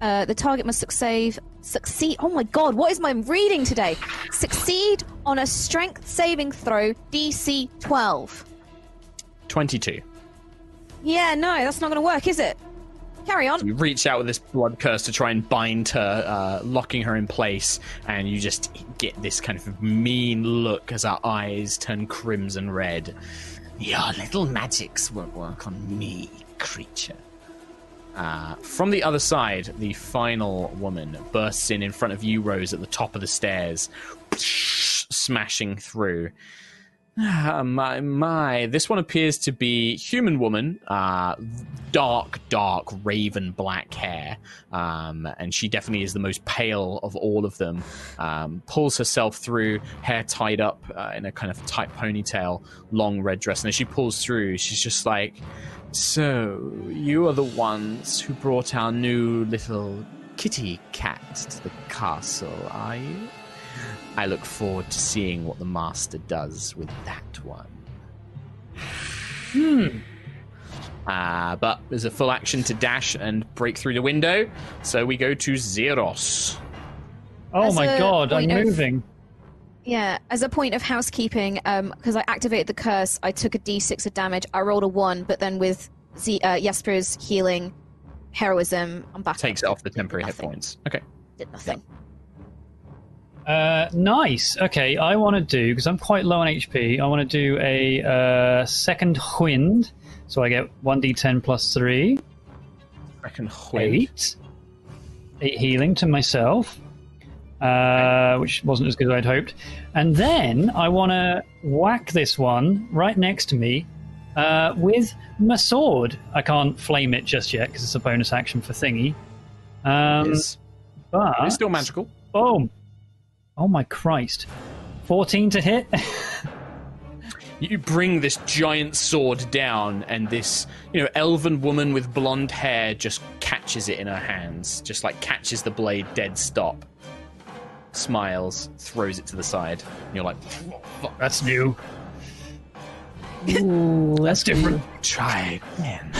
Uh, the target must succeed. Succeed. Oh my god! What is my reading today? Succeed on a Strength saving throw, DC 12. 22. Yeah, no, that's not going to work, is it? Carry on. You reach out with this blood curse to try and bind her, uh, locking her in place, and you just get this kind of mean look as her eyes turn crimson red. Your little magics won't work on me, creature. Uh, from the other side, the final woman bursts in in front of you, Rose, at the top of the stairs, smashing through. Ah, my, my. This one appears to be human woman, uh, dark, dark, raven black hair. Um, and she definitely is the most pale of all of them. Um, pulls herself through, hair tied up uh, in a kind of tight ponytail, long red dress. And as she pulls through, she's just like, So, you are the ones who brought our new little kitty cat to the castle, are you? I look forward to seeing what the master does with that one. Hmm. Uh, but there's a full action to dash and break through the window. So we go to Zeros. Oh As my a god, I'm point of- moving. Yeah, as a point of housekeeping, because I activated the curse, I took a d6 of damage. I rolled a 1, but then with Z- uh, Jesper's healing heroism, I'm back. Takes up off the temporary hit points. Okay. Did nothing. Uh, nice. Okay, I want to do because I'm quite low on HP. I want to do a uh, second wind, so I get one d10 plus three, Reckon Hwyn. eight, eight healing to myself, uh, which wasn't as good as I'd hoped. And then I want to whack this one right next to me uh, with my sword. I can't flame it just yet because it's a bonus action for thingy. Um, Yes. but It's still magical. Boom. Oh my Christ. 14 to hit? You bring this giant sword down, and this, you know, elven woman with blonde hair just catches it in her hands, just like catches the blade dead stop. Smiles, throws it to the side. And you're like, fuck, That's new. Ooh, That's different. try again.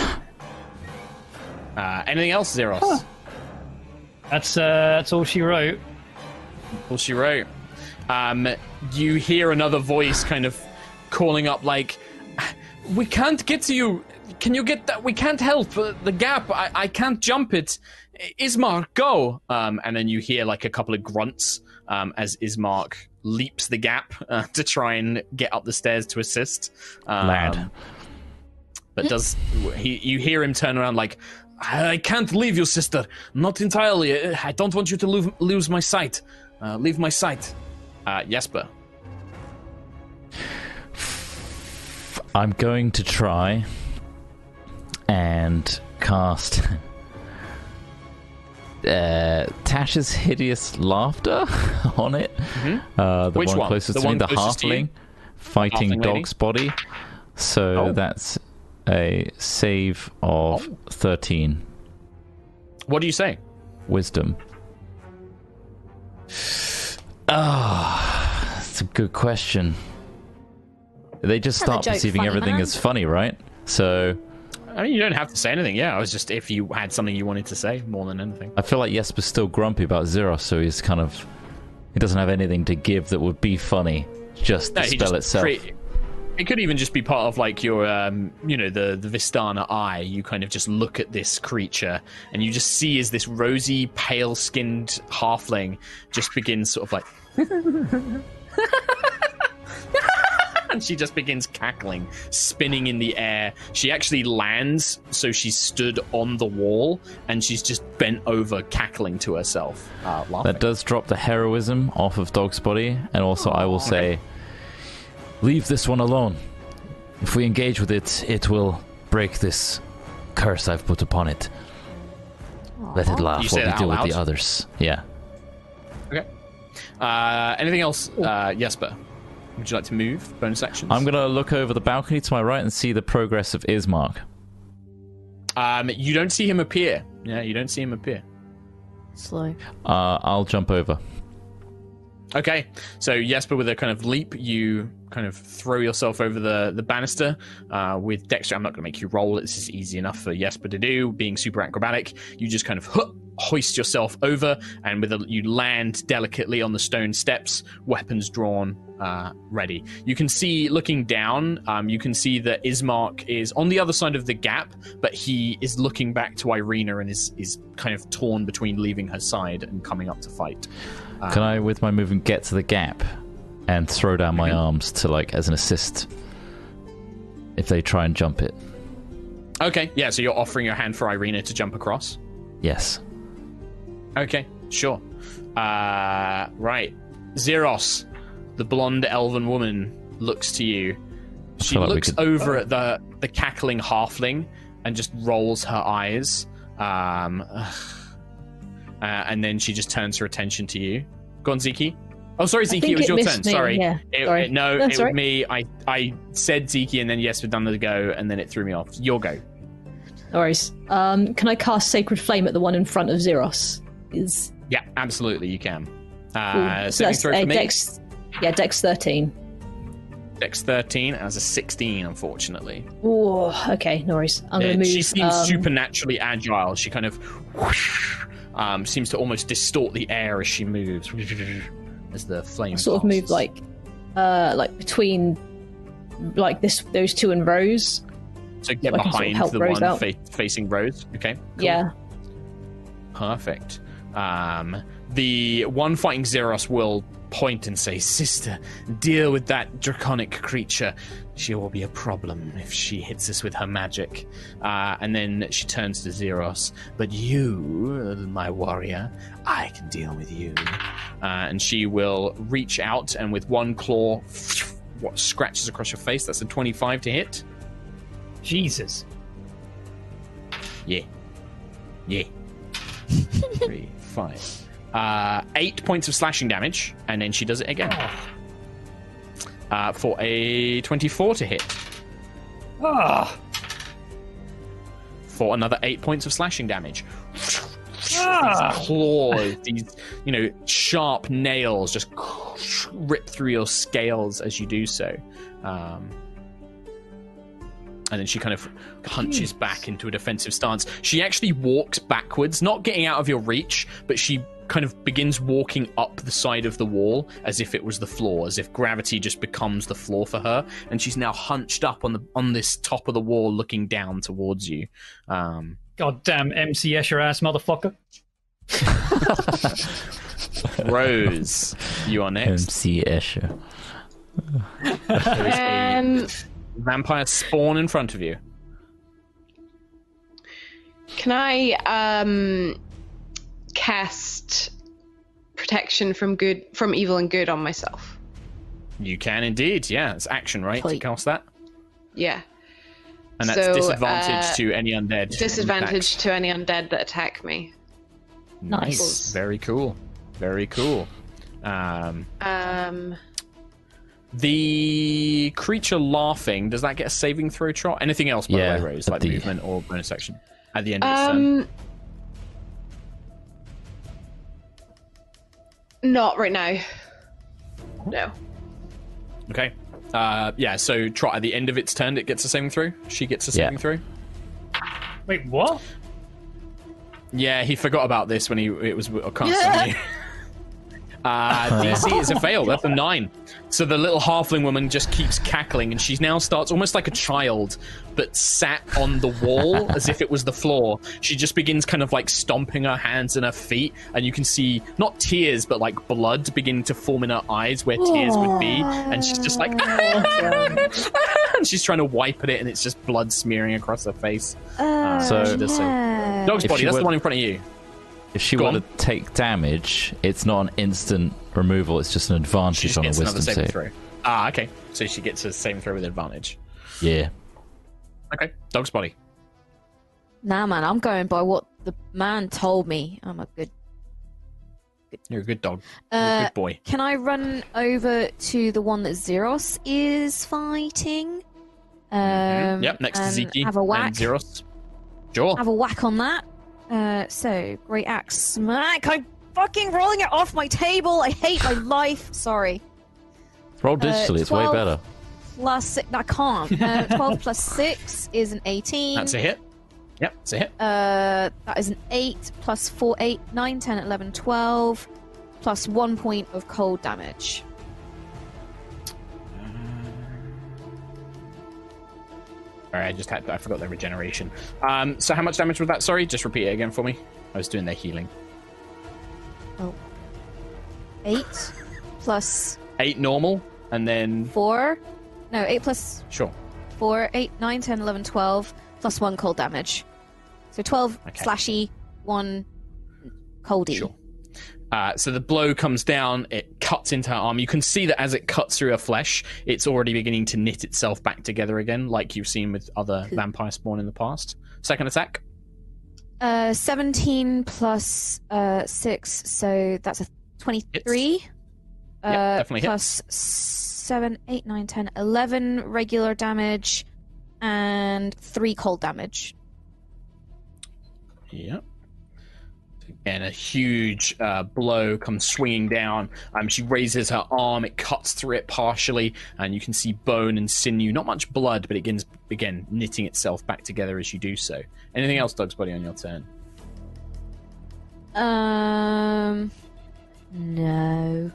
Uh, anything else, Zeros? That's uh, that's all she wrote. All she wrote. Um, you hear another voice kind of calling up, like, "We can't get to you. Can you get that? We can't help the gap. I, I can't jump it. Ismark, go!" Um, and then you hear like a couple of grunts um, as Ismark leaps the gap uh, to try and get up the stairs to assist. Um, Lad. but does he? You hear him turn around like. I can't leave you, sister. Not entirely. I don't want you to lose, lose my sight. Uh, leave my sight. Uh, Jesper. I'm going to try and cast uh, Tasha's hideous laughter on it. Uh, the Which one, one? closest The to me, the closest to halfling fighting Halfling dog's body. So Oh. that's a save of Oh. 13 What do you say? wisdom. Ah, that's a good question. They just start perceiving funny everything man. as funny, right? So I mean, you don't have to say anything. Yeah, I was just if you had something you wanted to say more than anything. I feel like Jesper's still grumpy about Zeros, so he's kind of he doesn't have anything to give that would be funny. Just the No, spell just itself. crea- it could even just be part of like your, um, you know, the the Vistana eye. You kind of just look at this creature, and you just see as this rosy, pale-skinned halfling just begins sort of like, and she just begins cackling, spinning in the air. She actually lands, so she stood on the wall, and she's just bent over, cackling to herself, uh. That does drop the heroism off of Dog's body, and also I will say, leave this one alone. If we engage with it, it will break this curse I've put upon it. Let it laugh while we deal with the others. Yeah. Okay. Uh, anything else, uh, Jesper? Would you like to move? Bonus actions. I'm gonna look over the balcony to my right and see the progress of Ismark. Um, you don't see him appear. Yeah, you don't see him appear. Slow. Uh, I'll jump over. Okay, so Jesper, with a kind of leap, you kind of throw yourself over the the banister uh, with Dexter. I'm not going to make you roll. This is easy enough for Jesper to do. Being super acrobatic, you just kind of ho- hoist yourself over, and with a, you land delicately on the stone steps, weapons drawn, uh, ready. You can see, looking down, um, you can see that Ismark is on the other side of the gap, but he is looking back to Irina and is is kind of torn between leaving her side and coming up to fight. Can I, with my movement, get to the gap and throw down my arms to like as an assist if they try and jump it? Okay, yeah, so you're offering your hand for Irina to jump across. Yes. Okay, sure. Uh, right. Zeros, the blonde elven woman, looks to you. She like looks could- over at the, the cackling halfling and just rolls her eyes. Um, ugh. Uh, and then she just turns her attention to you. Go on, Ziki. Oh, sorry, Ziki, it was it your turn. me, Sorry. yeah, It- sorry. it- no, That's it was right. me. I, I said Ziki and then yes, we've done the go, and then it threw me off. Your go. No worries. Um, can I cast Sacred Flame at the one in front of Zeros? Is Yeah, absolutely, you can. Ooh, Uh, so that's throw a for me. Dex. Yeah, Dex thirteen. Dex 13 as a 16, unfortunately. Oh, okay, no worries. I'm gonna move. she seems um, supernaturally agile. She kind of whoosh, um, seems to almost distort the air as she moves. As the flame sort of move like, uh, like between, like this, those two in rows. so get so I can sort of behind the Rose one fa- facing Rose. Okay, cool. Yeah. Perfect. Um, the one fighting Zeros will point and say, Sister, deal with that draconic creature. She will be a problem if she hits us with her magic. Uh, and then she turns to Zeros. But you, my warrior, I can deal with you. Uh, and she will reach out and with one claw, what scratches across your face. That's a 25 to hit. Jesus. Yeah. Yeah. Three, five. Uh, eight points of slashing damage, and then she does it again. Uh, for a 24 to hit. Ah, For another eight points of slashing damage. ah. These claws, these, you know, sharp nails just rip through your scales as you do so. Um, and then she kind of hunches back into a defensive stance. She actually walks backwards, not getting out of your reach, but she kind of begins walking up the side of the wall as if it was the floor, as if gravity just becomes the floor for her. And she's now hunched up on the on this top of the wall, looking down towards you. Um, Goddamn MC Escher ass motherfucker. Rose, you are next. MC Escher. There is a Um, vampire spawn in front of you. can I um cast protection from good from evil and good on myself? You can indeed, yeah. It's action, right? To cast that. Yeah. And that's So, disadvantage uh, to any undead. Disadvantage attacks. to any undead that attack me. Nice. Very cool. Very cool. Um, Um the creature laughing, does that get a saving throw trot? Anything else, by Yeah, the way, Rose? Like the- movement or bonus action? At the end of its turn. Not right now. No. Okay. Uh, yeah, so Trot, at the end of its turn, it gets a saving throw. She gets a Yeah. saving throw. Wait, what? Yeah, he forgot about this when he it was constantly. Uh, DC is a fail. That's a nine. So the little halfling woman just keeps cackling, and she now starts almost like a child, but sat on the wall as if it was the floor. She just begins kind of like stomping her hands and her feet, and you can see not tears, but like blood beginning to form in her eyes where tears would be, and she's just like, and she's trying to wipe at it, and it's just blood smearing across her face. Uh, So- she does yeah. Dog's body. That's were- the one in front of you. If she Go were on. to take damage, it's not an instant removal, it's just an She advantage just on a gets another wisdom saving save. throw. Ah, okay. So she gets a saving throw with advantage. Yeah. Okay. Dog's body. Nah, man, I'm going by what the man told me. I'm a good. You're a good dog. You're a Uh, good boy. can I run over to the one that Zeros is fighting? Um, Mm-hmm. Yep, next to and Ziki Have a whack. and Zeros. Sure. Have a whack on that. Uh, so great axe smack. I'm fucking rolling it off my table. I hate my life. Sorry. Roll digitally, it's way better. Plus six. I can't. Uh, Twelve plus six is an eighteen. That's a hit. Yep, it's a hit. Uh, that is an 8 plus 4, 8, 9, 10, 11, 12, plus 1 point of cold damage. All right, I just had I forgot their regeneration. Um, so how much damage was that? Sorry, just repeat it again for me. I was doing their healing. 8 plus Eight normal, and then 4. No, 8 plus sure. 4, 8, 9, 10, 11, 12, plus 1 cold damage. So 12 Okay. slashy, 1 coldy. Sure. Uh, so the blow comes down, it cuts into her arm. You can see that as it cuts through her flesh, it's already beginning to knit itself back together again, like you've seen with other vampire spawn in the past. Second attack. Uh, 17 plus uh, 6, so that's a 23. Uh, definitely plus 7, 8, 9, 10, 11 regular damage, and 3 cold damage. Yep. And a huge uh, blow comes swinging down. Um, she raises her arm, it cuts through it partially, and you can see bone and sinew. Not much blood, but it begins again knitting itself back together as you do so. Anything else, Doug's body, on your turn? Um, no.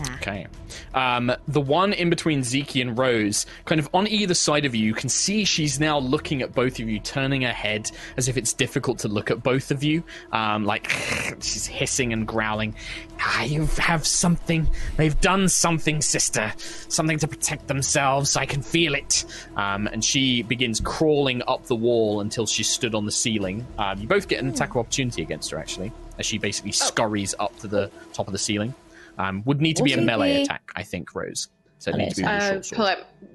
Nah. Okay. Um, the one in between Zeke and Rose, kind of on either side of you, you can see she's now looking at both of you, turning her head as if it's difficult to look at both of you. Um, like she's hissing and growling. Ah, you have something. They've done something, sister. Something to protect themselves. I can feel it. Um, and she begins crawling up the wall until she stood on the ceiling. Um, you both get an attack of opportunity against her, actually, as she basically scurries up to the top of the ceiling. Um, would need to be a melee the- attack, I think, Rose. So it needs to be with a Uh, short sword. pull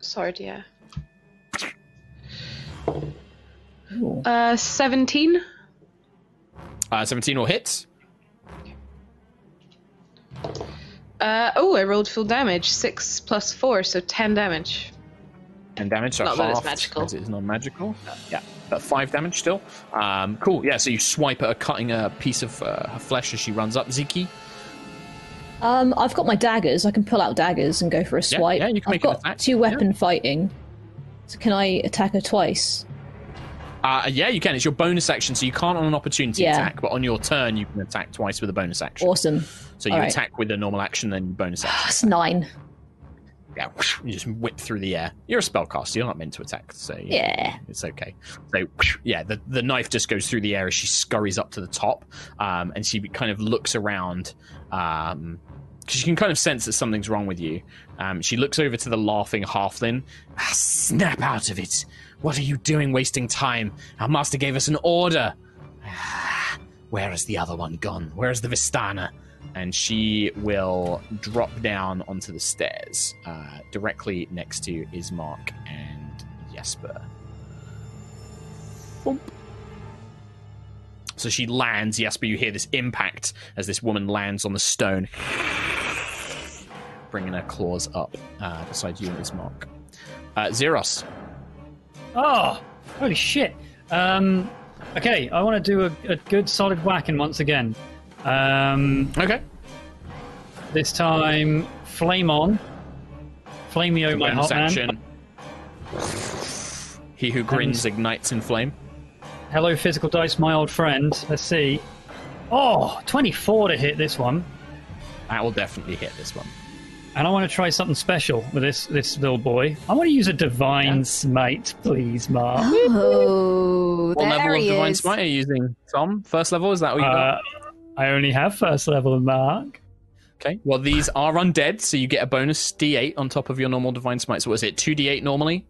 sword, yeah. Ooh. Uh, 17. Uh, 17 will hit. Uh, oh, I rolled full damage. 6 plus 4, so 10 damage. 10 damage, so Not that it's half magical. it is non-magical. Yeah, but five damage still. Um, cool. Yeah, so you swipe at her, cutting a piece of uh, her flesh as she runs up. Ziki, Um, I've got my daggers. I can pull out daggers and go for a swipe. yeah, you can I've make an got attack. two weapon fighting. So can I attack her twice? uh, yeah, you can. It's your bonus action, so you can't on an opportunity Yeah. attack, but on your turn you can attack twice with a bonus action. Awesome. So you All right. attack with a normal action, then bonus action. That's nine. Yeah, whoosh, you just whip through the air. You're a spellcaster. You're not meant to attack, so Yeah. it's okay. So whoosh, yeah, the the knife just goes through the air as she scurries up to the top, um, and she kind of looks around. Um, she can kind of sense that something's wrong with you. Um, she looks over to the laughing halfling. "Ah, snap out of it! What are you doing, wasting time? Our master gave us an order. Ah, Where has the other one gone? Where is the Vistana? And she will drop down onto the stairs. Uh, directly next to Ismark and Jesper. So she lands, Jesper. You hear this impact as this woman lands on the stone, bringing her claws up uh, beside you and Ismark. Uh, Xeros. Oh, holy shit. Um, okay, I want to do a, a good solid whacking once again. Um, Okay. this time, flame on. Flameo, my Bonus hot man. action. He who grins ignites in flame. Hello, physical dice, my old friend. Let's see. Oh, 24 to hit this one. That will definitely hit this one. And I want to try something special with this this little boy. I want to use a divine Yes. smite, please, Mark. Oh, What there level of he Divine is. Smite are you using, Tom? First level? Is that what you got? Uh, I only have first level, Mark. Okay. Well, these are undead, so you get a bonus d8 on top of your normal Divine Smite. So, what is it? 2d8 normally?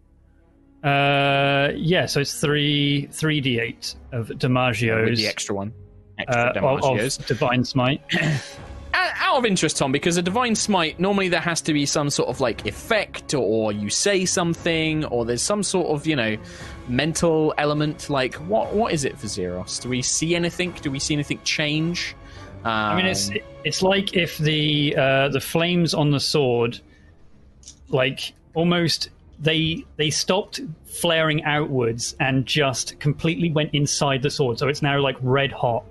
Uh, yeah, so it's three three d eight of Damagios. With the extra one. Extra uh, of, of divine smite. Out out of interest, Tom, because a divine smite normally there has to be some sort of like effect, or you say something, or there's some sort of you know mental element. Like what? What is it for Xeros? Do we see anything? Do we see anything change? Um, I mean, it's it's like if the uh, the flames on the sword, like almost they they stopped flaring outwards and just completely went inside the sword. So it's now like red hot.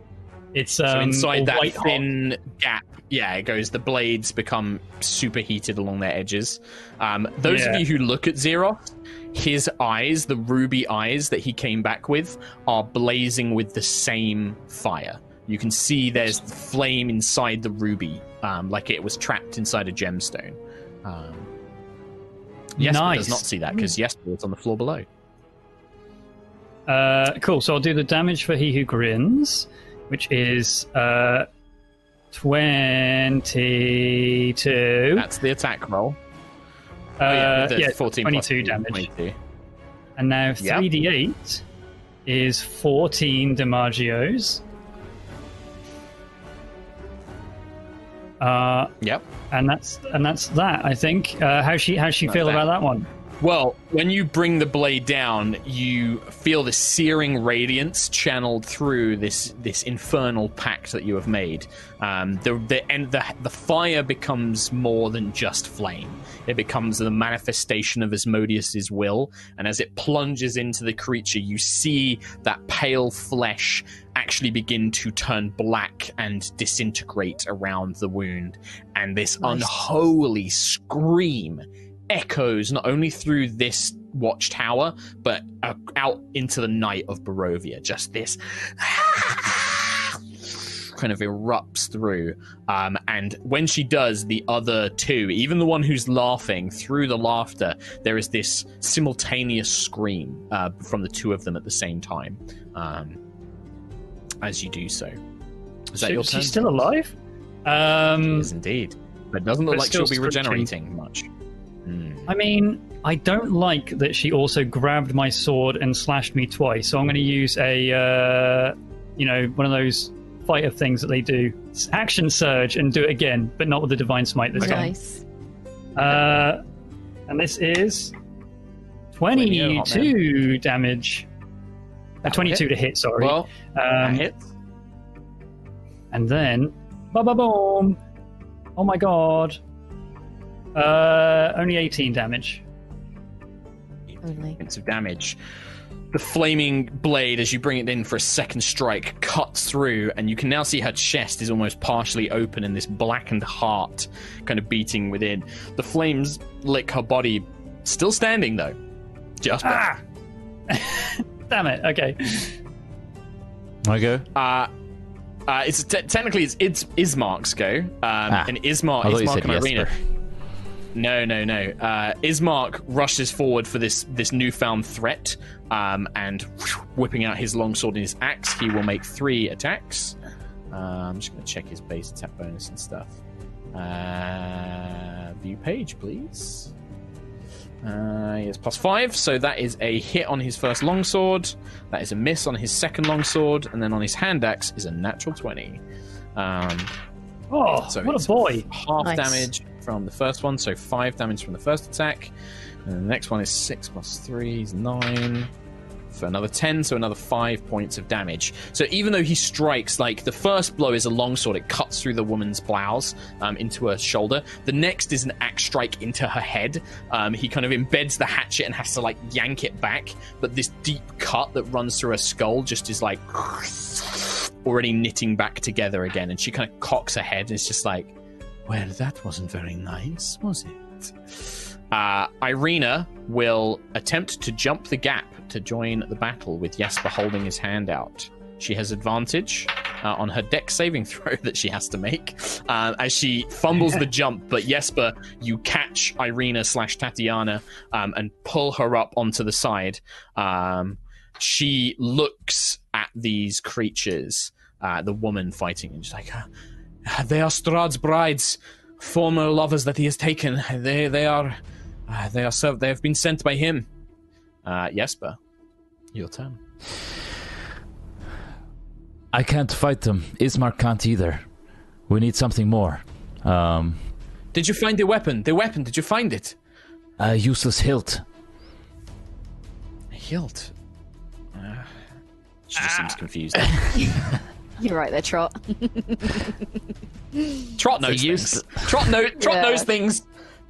It's um, so inside that white hot. thin gap. Yeah, it goes. The blades become superheated along their edges. Um, those Yeah. of you who look at Xeros, his eyes, the ruby eyes that he came back with, are blazing with the same fire. You can see there's flame inside the ruby, um, like it was trapped inside a gemstone. Um, Jesper Nice. does not see that because Jesper is on the floor below. Uh, cool. So I'll do the damage for He Who Grins, which is uh, twenty-two. That's the attack roll. uh, oh, yeah, yeah, 14 plus twenty-two two, damage. 22. And now three d eight is fourteen Damagios. Uh, Yep. and that's and that's that. I think. Uh, how she how she feel That's about that one? Well, when you bring the blade down, you feel the searing radiance channeled through this this infernal pact that you have made. Um, the the and the the fire becomes more than just flame. It becomes the manifestation of Asmodeus's will, and as it plunges into the creature, you see that pale flesh actually begin to turn black and disintegrate around the wound, and this Nice. unholy scream echoes not only through this watchtower but uh, out into the night of Barovia. Just this kind of erupts through. Um, and when she does, the other two, even the one who's laughing, through the laughter, there is this simultaneous scream uh, from the two of them at the same time. Um, as you do so. Is that She- your she's turn? still alive. Um, Is indeed. But it doesn't look But like she'll be screeching. regenerating much. Hmm. I mean, I don't like that she also grabbed my sword and slashed me twice. So I'm going to use a, uh, you know, one of those fighter things that they do, It's action surge, and do it again, but not with the divine smite this Nice. time. Uh, and this is Twenty, oh, hot 22 damage. That'll 22 hit. to hit, sorry. Well, um, hits. and then, ba ba boom! Oh my god! Uh, only 18 damage. Only. points of damage. The flaming blade, as you bring it in for a second strike, cuts through, and you can now see her chest is almost partially open and this blackened heart kind of beating within. The flames lick her body, still standing though. Just Ah! Damn it. Okay. I go. uh, uh, it's te- technically it's, it's Ismark's go, um, and Ismark, I Ismark said and Irina. Jesper. No, no, no. Uh, Ismark rushes forward for this this newfound threat, um, and whipping out his longsword and his axe, he will make three attacks. Uh, I'm just going to check his base attack bonus and stuff. Uh, view page, please. Uh, he has plus five, so that is a hit on his first longsword. That is a miss on his second longsword, and then on his hand axe is a natural twenty. Um, Oh, so what a boy. half Nice. damage from the first one, so five damage from the first attack. And the next one is six plus three is nine. Another ten, so another five points of damage. So even though he strikes, like the first blow is a longsword, it cuts through the woman's blouse um, into her shoulder. The next is an axe strike into her head. Um, he kind of embeds the hatchet and has to like yank it back, but this deep cut that runs through her skull just is like already knitting back together again, and she kind of cocks her head and is just like, "Well, that wasn't very nice, was it?" Uh, Irina will attempt to jump the gap to join the battle with Jesper holding his hand out. She has advantage uh, on her Dex saving throw that she has to make uh, as she fumbles the jump. But Jesper, you catch Irina slash Tatiana um, and pull her up onto the side. Um, she looks at these creatures, uh, the woman fighting, and she's like, "Ah, "They are Strahd's brides, former lovers that he has taken. They they are they are served. They have been sent by him." Uh, Jesper, your turn. I can't fight them. Ismark can't either. We need something more. Um, Did you find the weapon? The weapon? Did you find it? a useless hilt. A Hilt. Uh, she just seems confused. You're right there, Trot. Trot knows use- things. Trot, know, Trot Yeah. knows things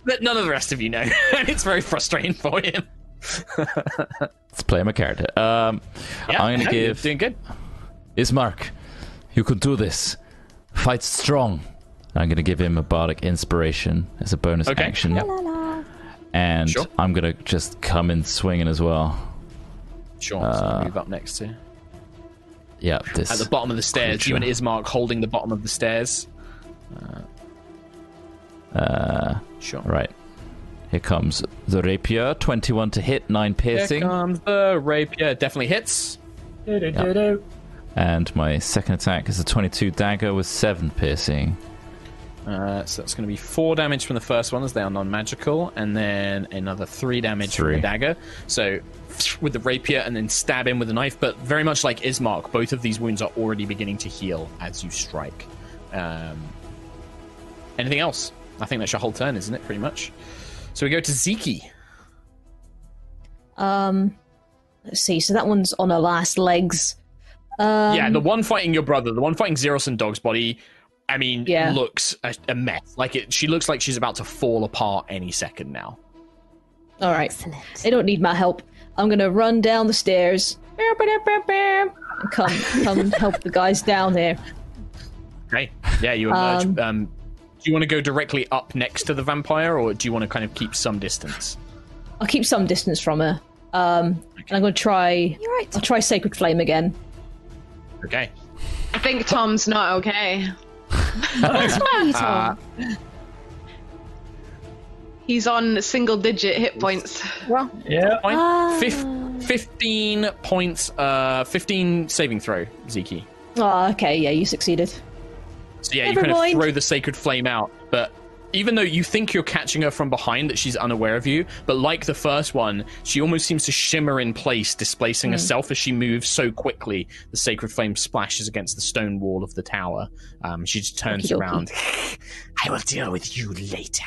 that none of the rest of you know, and it's very frustrating for him. Let's play my card. Um, Yeah, I'm gonna you're give doing good. Ismark. You could do this. Fight strong. I'm gonna give him a bardic inspiration as a bonus Okay. action, Yep. and Sure. I'm gonna just come in swinging as well. Sure. so Uh, move up next to Yeah, this. at the bottom of the stairs. You and. Ismark holding the bottom of the stairs. Uh, Sure. right. Here comes the rapier. 21 to hit, 9 piercing. Here piercing. comes the rapier. Definitely hits. Do-do-do-do. And my second attack is a 22 dagger with 7 piercing. Uh, so that's going to be four damage from the first one as they are non-magical, and then another three damage from the dagger. So with the rapier, and then stab him with the knife. But very much like Ismark, both of these wounds are already beginning to heal as you strike. Um, anything else? I think that's your whole turn, isn't it? Pretty much. So we go to Ziki. Um, let's see. So that one's on her last legs. Um, yeah, the one fighting your brother, the one fighting Zeros and Dog's body, I mean, Yeah. looks a, a mess. Like it, she looks like she's about to fall apart any second now. All right. Excellent. They don't need my help. I'm gonna run down the stairs. And come, come help the guys down there. Okay. Yeah, you emerge. Um, Um, do you want to go directly up next to the vampire, or do you want to kind of keep some distance? I'll keep some distance from her. Um, and I'm gonna try. You're right. I'll try Sacred Flame again. Okay. I think Tom's not okay. What's wrong, you Uh, Tom? He's on single digit hit points. Well, yeah. Fine. Ah. Fif- 15 points, uh, 15 saving throw, Ziki. Oh, okay. Yeah, you succeeded. So yeah, you Never kind of throw the sacred flame out, but even though you think you're catching her from behind, that she's unaware of you, but like the first one, she almost seems to shimmer in place, displacing herself as she moves so quickly. The sacred flame splashes against the stone wall of the tower. Um, she just turns Okey-dokey. around. I will deal with you later.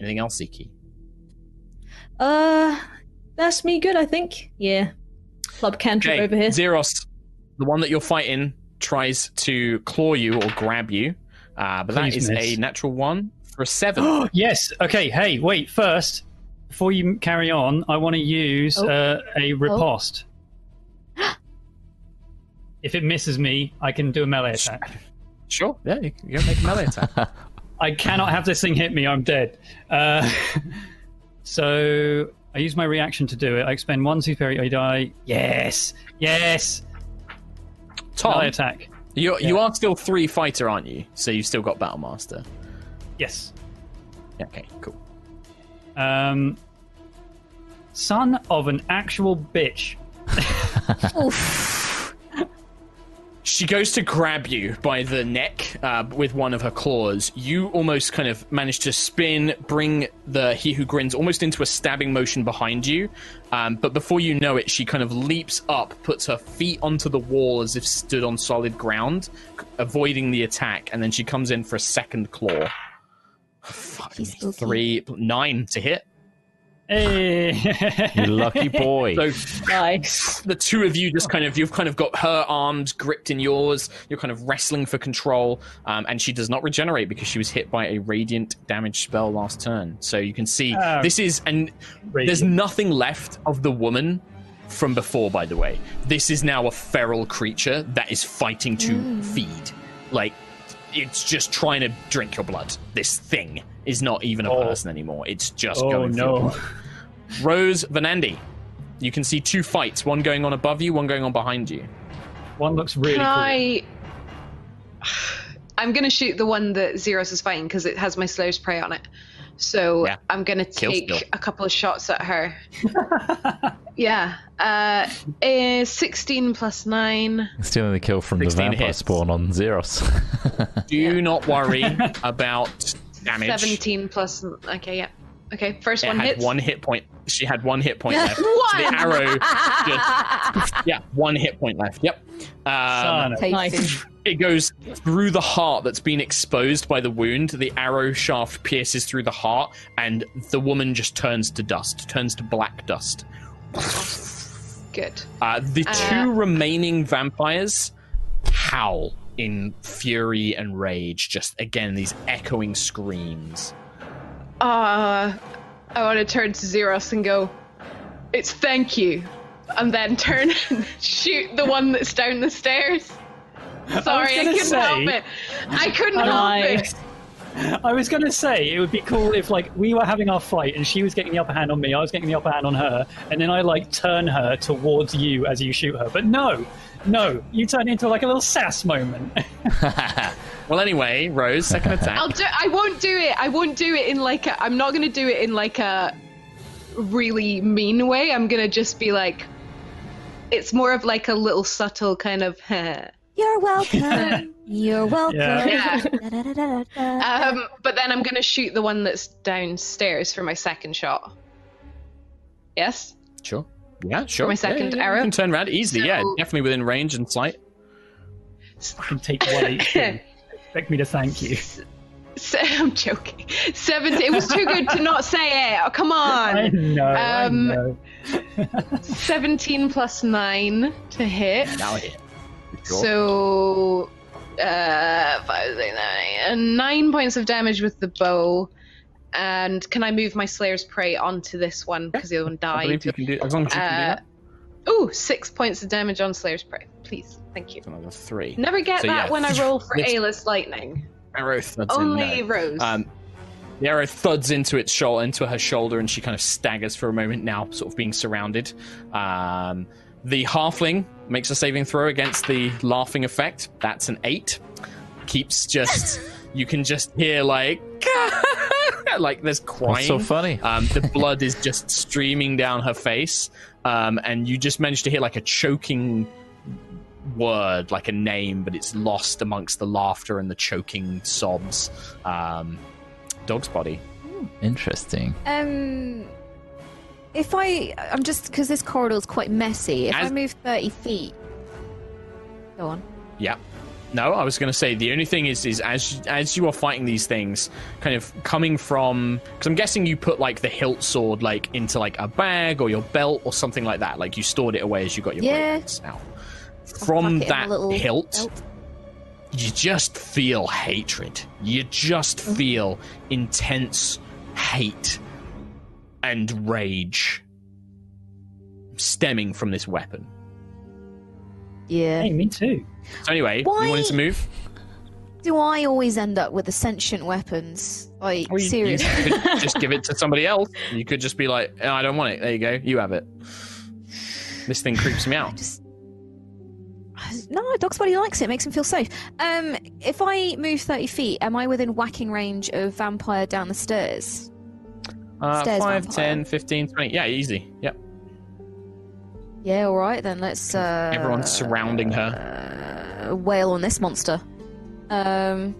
Anything else, Ziki? Uh, that's me good, I think. Yeah. Club cantrip Okay, over here. Zeros, the one that you're fighting, tries to claw you or grab you, uh, but that Please is miss. a natural one for a seven. yes. Okay. Hey, wait. First, before you carry on, I want to use Oh. uh, a riposte. if it misses me, I can do a melee attack. sure, yeah, you can go make a melee attack. I cannot have this thing hit me. I'm dead. Uh, so I use my reaction to do it. I expend one superiority die. Yes. Yes. Tom, Melee attack. you you are still three fighter, aren't you? So you've still got battle master. Yes. Yeah, okay, cool. Um, son of an actual bitch. She goes to grab you by the neck uh, with one of her claws. You almost kind of manage to spin, bring the He Who Grins almost into a stabbing motion behind you. Um, but before you know it, she kind of leaps up, puts her feet onto the wall as if stood on solid ground, avoiding the attack, and then she comes in for a second claw. Fucking three, nine to hit. Hey. You lucky boy. So Nice. the two of you just kind of you've kind of got her arms gripped in yours you're kind of wrestling for control um, and she does not regenerate because she was hit by a radiant damage spell last turn so you can see Oh. this is and there's nothing left of the woman from before by the way this is now a feral creature that is fighting to feed like it's just trying to drink your blood this thing is not even a Oh. person anymore it's just oh going for no. blood. Rose Vanandi. You can see two fights, one going on above you, one going on behind you. One looks really Can cool. I? I'm gonna shoot the one that Zeros is fighting because it has my Slayer's Prey on it. So Yeah. I'm gonna take a couple of shots at her. yeah. Uh, eh, 16 plus nine. Stealing the kill from the vampire hits. spawn on Zeros. Do not worry about damage. 17 plus. Okay, yeah. Okay, first It one had hits. one hit point. She had one hit point left. So the arrow just yeah, one hit point left. Yep. Um, Nice. it goes through the heart that's been exposed by the wound. The arrow shaft pierces through the heart, and the woman just turns to dust, turns to black dust. Good. Uh, the Uh, two remaining vampires howl in fury and rage. Just again, these echoing screams. Uh, I want to turn to Zeros and go, it's thank you. And then turn and shoot the one that's down the stairs. Sorry, I, gonna couldn't say- help it. I couldn't help Nice. it. I was going to say it would be cool if like we were having our fight and she was getting the upper hand on me, I was getting the upper hand on her, and then I like turn her towards you as you shoot her. But no, no, you turn into like a little sass moment. Well, anyway, Rose, second attack. I'll do. I won't do it. I won't do it in like a. I'm not gonna do it in like a really mean way. I'm gonna just be like. It's more of like a little subtle kind of. You're welcome. You're welcome. Yeah. Da-da-da-da-da. um, but then I'm gonna shoot the one that's downstairs for my second shot. Yes. Sure. Yeah, sure. my second yeah, yeah. arrow? You can turn around easily. yeah, definitely within range and sight. I can take one HP. Expect me to thank you. Se- I'm joking. 17. It was too good to not say it. Oh, come on. I know. Um, I know. 17 plus 9 to hit. Now hit. Sure. So, uh, five, six, nine, uh, nine points of damage with the bow. And can I move my Slayer's Prey onto this one because the other one I died? believe you can do as long as you can do Uh, that. Ooh, six points of damage on Slayer's Prey. Please, thank you. It's another three. Never get So, that yeah. when I roll for This- Ayla's Lightning. Arrow thuds in, Only no. Rose. Um, the arrow thuds into its shoulder, into her shoulder, and she kind of staggers for a moment. Now, sort of being surrounded. Um, the halfling makes a saving throw against the laughing effect. That's an eight. Keeps just. you can just hear like, like there's crying. What's so funny? Um, the blood is just streaming down her face, um, and you just manage to hear like a choking word, like a name, but it's lost amongst the laughter and the choking sobs. Um, dog's body. Interesting. Um, if I, I'm just because this corridor is quite messy. If As- I move thirty feet, go on. Yeah. No, I was going to say the only thing is, is as as you are fighting these things, kind of coming from, because I'm guessing you put like the hilt sword like into like a bag or your belt or something like that. Like you stored it away as you got your Yeah. out. From tuck it in a that hilt, belt. you just feel hatred. You just Mm-hmm. feel intense hate and rage stemming from this weapon. Yeah. Hey, me too. So anyway, Why- you wanted to move? Do I always end up with the sentient weapons? Like Well, you- seriously? You could just give it to somebody else. You could just be like, "Oh, I don't want it. There you go. You have it. This thing creeps me out. just no dog's body likes it makes him feel safe um if i move 30 feet am i within whacking range of vampire down the stairs Uh, Stairs 5, vampire. 10, 15, 20. Yeah, easy. Yep. Yeah all right then let's uh Everyone's surrounding her. uh, wail on this monster um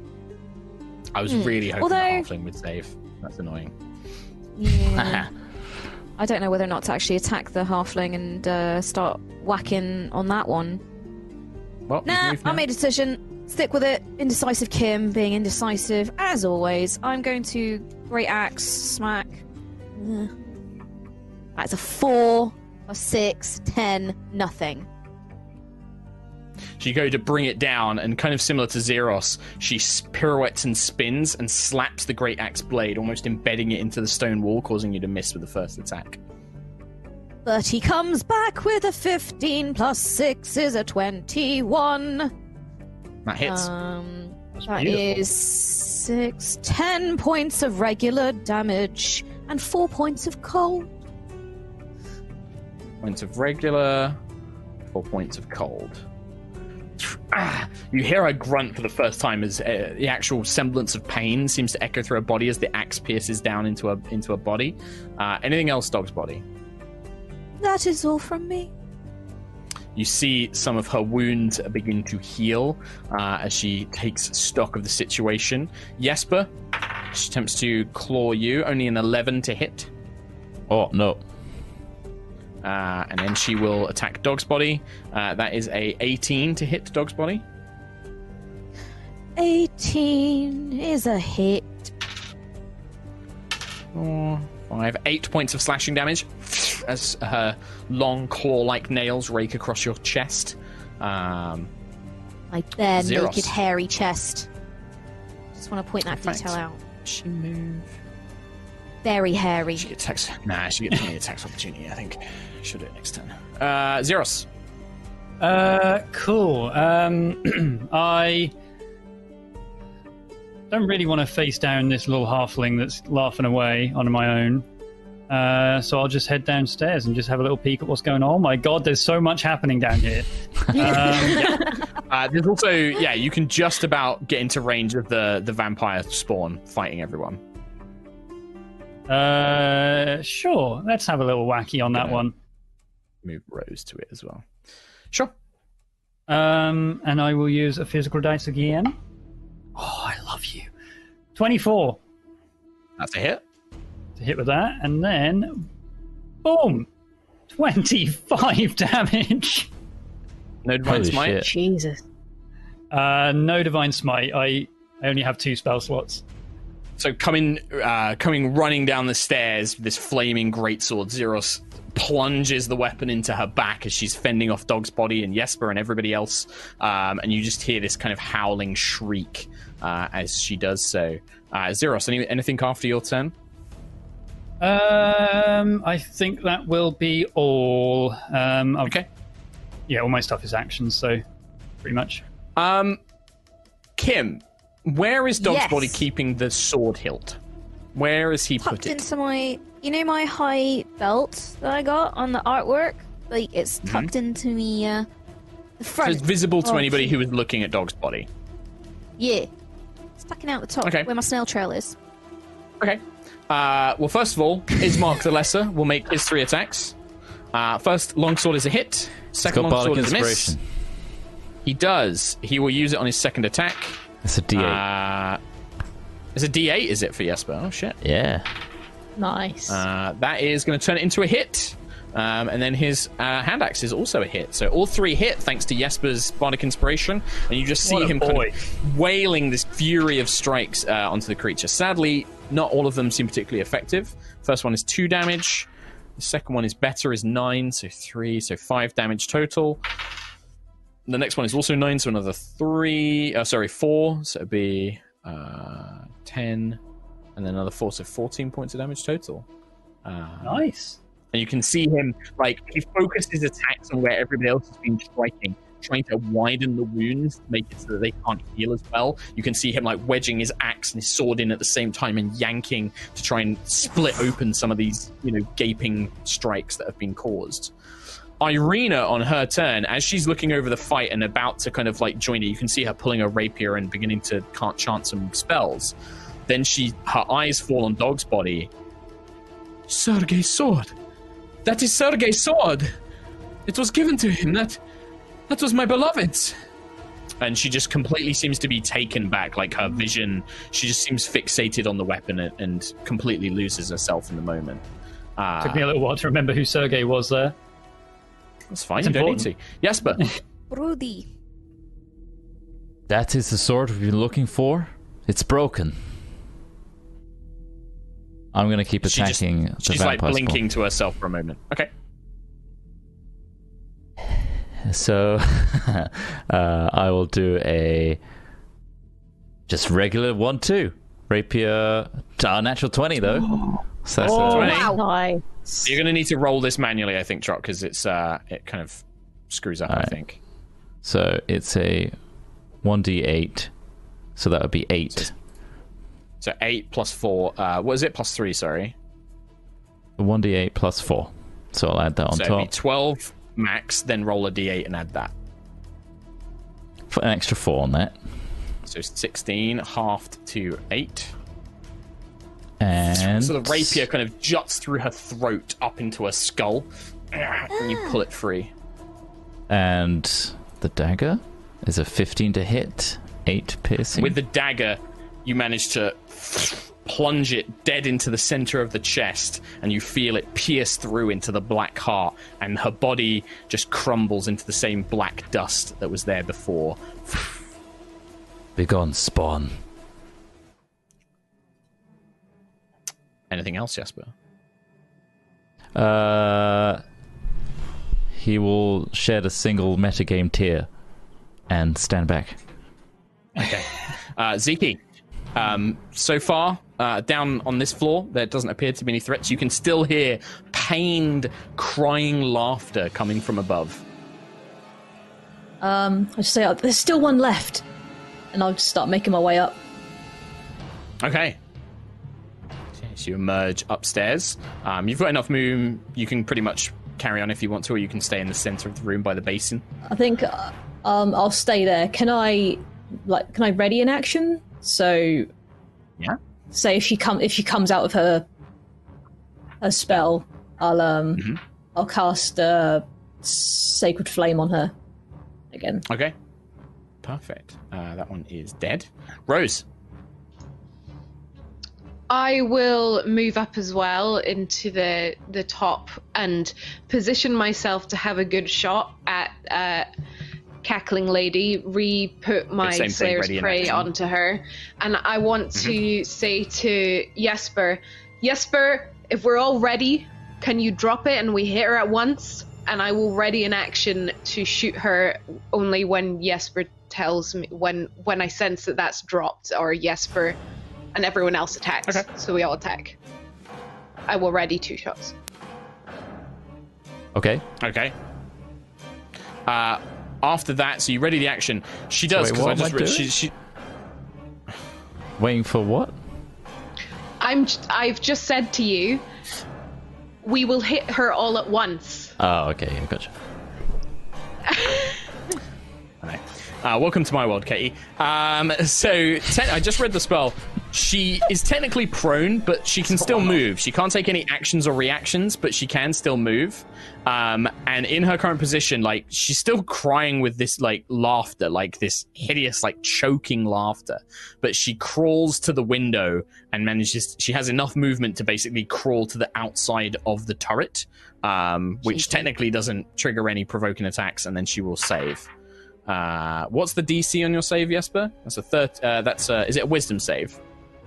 I was Hmm. really hoping Although- the halfling would save. That's annoying. yeah i don't know whether or not to actually attack the halfling and uh, start whacking on that one Well, Nah, I made a decision. Stick with it. Indecisive Kim being indecisive, as always. I'm going to Great Axe, smack. That's a four, six, ten, nothing. So you go to bring it down, and kind of similar to Zeros, she pirouettes and spins and slaps the great axe blade, almost embedding it into the stone wall, causing you to miss with the first attack. But he comes back with a 15 plus 6 is a 21. That hits. Um, That's that is six, ten points of regular damage and 4 points of cold. Points of regular, four points of cold. Ah, you hear a grunt for the first time as uh, the actual semblance of pain seems to echo through her body as the axe pierces down into her into her body. Uh, anything else, dog's body? That is all from me. You see some of her wounds begin to heal uh, as she takes stock of the situation. Jesper, she attempts to claw you, only an 11 to hit. Oh no. Uh, and then she will attack Dog's Body. Uh, that is a 18 to hit Dog's Body. 18 is a hit. Four, five, eight points of slashing damage as her long claw-like nails rake across your chest. Um, My bare Zeros. naked hairy chest. Just want to point that Perfect. detail out. she move. Very hairy. She gets attacks. Nah, she gets any attacks opportunity. I think should do it next turn. Uh, Zeros. Uh, cool. Um, I don't really want to face down this little halfling that's laughing away on my own. Uh, so I'll just head downstairs and just have a little peek at what's going on. Oh my god, there's so much happening down here. Um, Uh, there's also yeah, you can just about get into range of the the vampire spawn fighting everyone. uh, sure, let's have a little wacky on that Yeah. one. Move rows to it as well. Sure. Um, and I will use a physical dice again. Oh, I love you. 24 That's a hit. to hit with that, and then boom, 25 damage. No divine Holy smite. shit. Jesus. Uh, no divine smite. I, I only have two spell slots. So coming, uh, coming running down the stairs, this flaming greatsword, Zeros plunges the weapon into her back as she's fending off Dog's body and Jesper and everybody else. Um, and you just hear this kind of howling shriek uh, as she does so. Uh, Zeros, any, anything after your turn? Um, I think that will be all. Um, I've- Okay. Yeah, all my stuff is actions, so pretty much. Um, Kim, where is Dog's Yes. body keeping the sword hilt? Where is he Tucked put it? into my, you know, my high belt that I got on the artwork. Like it's tucked into me, uh, the So it's visible to of- anybody who is looking at Dog's body. Yeah, sticking out the top Okay. where my snail trail is. Okay. Uh, well, first of all, Ismark the Lesser will make his three attacks. Uh, first, longsword is a hit. Second longsword is a miss. He does. He will use it on his second attack. It's a D8. Uh, it's a D8, is it for Jesper? Oh shit. yeah. Nice. Uh, that is going to turn it into a hit. Um, and then his uh, hand axe is also a hit. So all three hit thanks to Jesper's bardic inspiration. And you just see What a him kind of wailing this fury of strikes uh, onto the creature. Sadly, not all of them seem particularly effective. First one is two damage. The second one is better, is nine, so three, so five damage total. The next one is also nine, so another three. Uh, sorry, four. So it'd be uh, ten, and then another four, so fourteen points of damage total. Uh, Nice. and you can see him like he focused his attacks on where everybody else has been striking, trying to widen the wounds to make it so that they can't heal as well. You can see him like wedging his axe and his sword in at the same time and yanking to try and split open some of these, you know, gaping strikes that have been caused. Irina, on her turn, as she's looking over the fight and about to kind of like join it, you can see her pulling a rapier and beginning to can't chant some spells. Then she, her eyes fall on Dog's body. Sergei's sword. That is Sergei's sword. It was given to him. That that was my beloved's. And she just completely seems to be taken back, like her vision. She just seems fixated on the weapon and, and completely loses herself in the moment. Uh, Took me a little while to remember who Sergei was there. that's fine. It's you don't need to. important. Jesper. Rudy. That is the sword we've been looking for. It's broken. I'm gonna keep She just- attacking the She's like vampire spawn. blinking to herself for a moment. Okay. So uh, I will do a just regular one two rapier. Uh, natural twenty though. So that's Oh, a- Twenty. Wow. nice. You're going to need to roll this manually, I think, Trot, because it's uh, it kind of screws up. I think. so it's a one d eight. So that would be eight. So eight plus four. Uh, what is it? Plus three. Sorry. One d eight plus four. So I'll add that on so top. twelve max. Then roll a d8 and add that. Put an extra four on that. So sixteen halved to eight. And So the rapier kind of juts through her throat up into her skull, and you pull it free. And the dagger is a 15 to hit, 8 piercing. With the dagger, you manage to plunge it dead into the center of the chest, and you feel it pierce through into the black heart, and her body just crumbles into the same black dust that was there before. Begone, spawn. Anything else, Jesper? Uh, he will shed a single metagame tear and stand back. Okay. Uh, Ziki, um, so far, uh, down on this floor, there doesn't appear to be any threats. You can still hear pained, crying laughter coming from above. Um, I just say, oh, there's still one left. And I'll just start making my way up. Okay. Okay, So you emerge upstairs. Um, you've got enough room. You can pretty much carry on if you want to, or you can stay in the center of the room by the basin. I think uh, um, I'll stay there. Can I, like, can I ready an action? So, Yeah. say if she come if she comes out of her her spell, I'll um Mhm. I'll cast uh, sacred flame on her again. Okay. Perfect. Uh, that one is dead. Rose. I will move up as well into the the top and position myself to have a good shot at uh, cackling lady, re put my same thing, Slayer's Prey onto her, and I want to say to Jesper, Jesper, if we're all ready, can you drop it and we hit her at once? And I will ready in action to shoot her only when Jesper tells me when when I sense that that's dropped or Jesper and everyone else attacks. Okay. So we all attack. I will ready two shots. Okay. Okay. Uh, after that, so you ready the action. She does wait, because what I am just I re- doing? she, she Waiting for what? I'm j- I've just said to you we will hit her all at once. Oh, okay. I gotcha. Alright. Uh, welcome to my world, Katie. Um, so te- I just read the spell. She is technically prone, but she can still move. She can't take any actions or reactions, but she can still move. Um, and in her current position, like she's still crying with this like laughter, like this hideous, like choking laughter. But she crawls to the window and manages. She has enough movement to basically crawl to the outside of the turret, um, which technically doesn't trigger any provoking attacks, and then she will save. Uh, what's the DC on your save, Jesper? That's a third. Uh, that's a, is it a Wisdom save?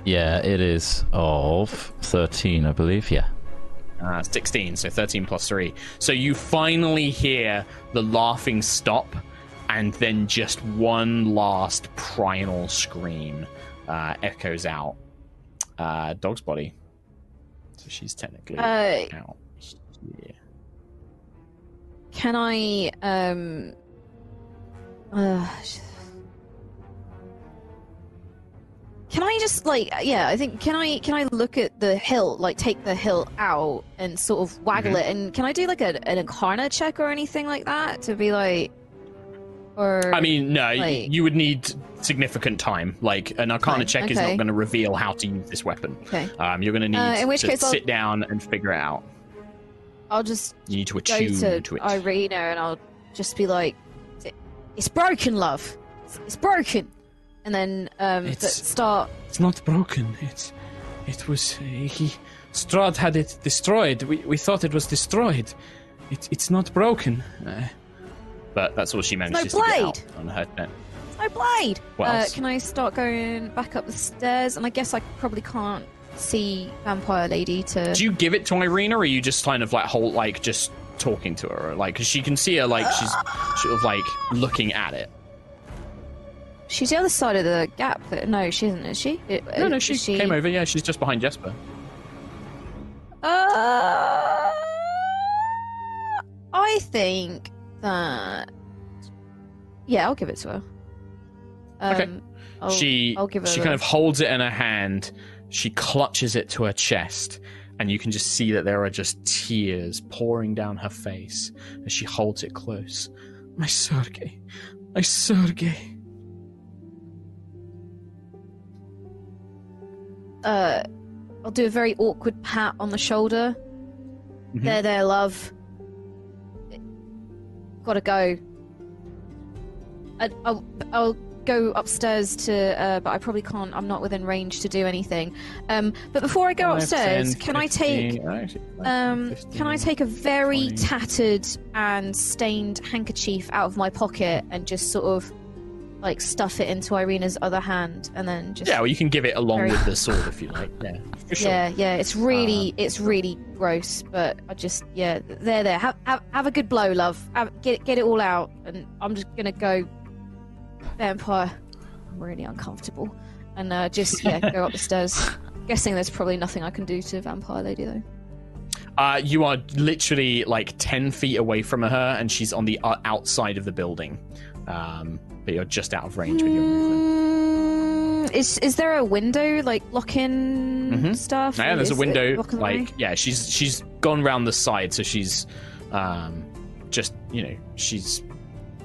Yeah, it is of 13, I believe. Yeah. Uh, 16, so 13 plus 3. So you finally hear the laughing stop, and then just one last primal scream uh, echoes out. Uh, dog's body. So she's technically Uh, out. Yeah. Can I um uh Can I just like yeah, I think can I can I look at the hilt, like take the hilt out and sort of waggle Mm-hmm. it and can I do like a, an Arcana check or anything like that to be like or I mean, no, like- you would need significant time. Like, an Arcana Time, check is not going to reveal how to use this weapon. Okay. Um, you're going to need Uh, in which to case I'll- sit down and figure it out. I'll just You need to go attune to, to, it. Irina and I'll just be like it's broken, love. It's, it's broken. And then um but It's- start It's not broken. It's, it was he. Strahd had it destroyed. We, we thought it was destroyed. It, it's not broken. Uh, but that's all she manages to get blade. out on her turn. No blade. What uh, else? can I start going back up the stairs? And I guess I probably can't see vampire lady to. Do you give it to Irina, or are you just kind of like hold, like just talking to her, like because she can see her, like she's sort of like looking at it. She's the other side of the gap. That, no, she isn't. Is she? It- No, no, is she, came over. Yeah, she's just behind Jesper. Uh, I think that. Yeah, I'll give it to her. Um, Okay. I'll, she I'll give her. she kind of holds it in her hand. She clutches it to her chest, and you can just see that there are just tears pouring down her face as she holds it close. My Sergei, my Sergei. Uh, I'll do a very awkward pat on the shoulder. Mhm. There, there, love. Gotta go. I, I'll, I'll go upstairs to, uh, but I probably can't. I'm not within range to do anything. Um, but before I go upstairs, 10, can I take? actually, Um, 15. can I take a very 20. tattered and stained handkerchief out of my pocket and just sort of like stuff it into Irina's other hand and then just Yeah, well, you can give it along Very- with the sword if you like. Yeah, sure. yeah, yeah, it's really, it's really gross. But I just, yeah, there, there. Have, have, have a good blow, love. Have, get, get it all out, and I'm just gonna go vampire. I'm really uncomfortable, and uh, just yeah, go up the stairs. Guessing there's probably nothing I can do to vampire lady though. Uh, you are literally like 10 feet away from her, and she's on the uh, outside of the building. Um, but you're just out of range with your movement. Mm, is is there a window like lock-in Mhm. stuff? Yeah, there's a Is it window. Like, yeah, she's she's gone round the side, so she's um, just you know she's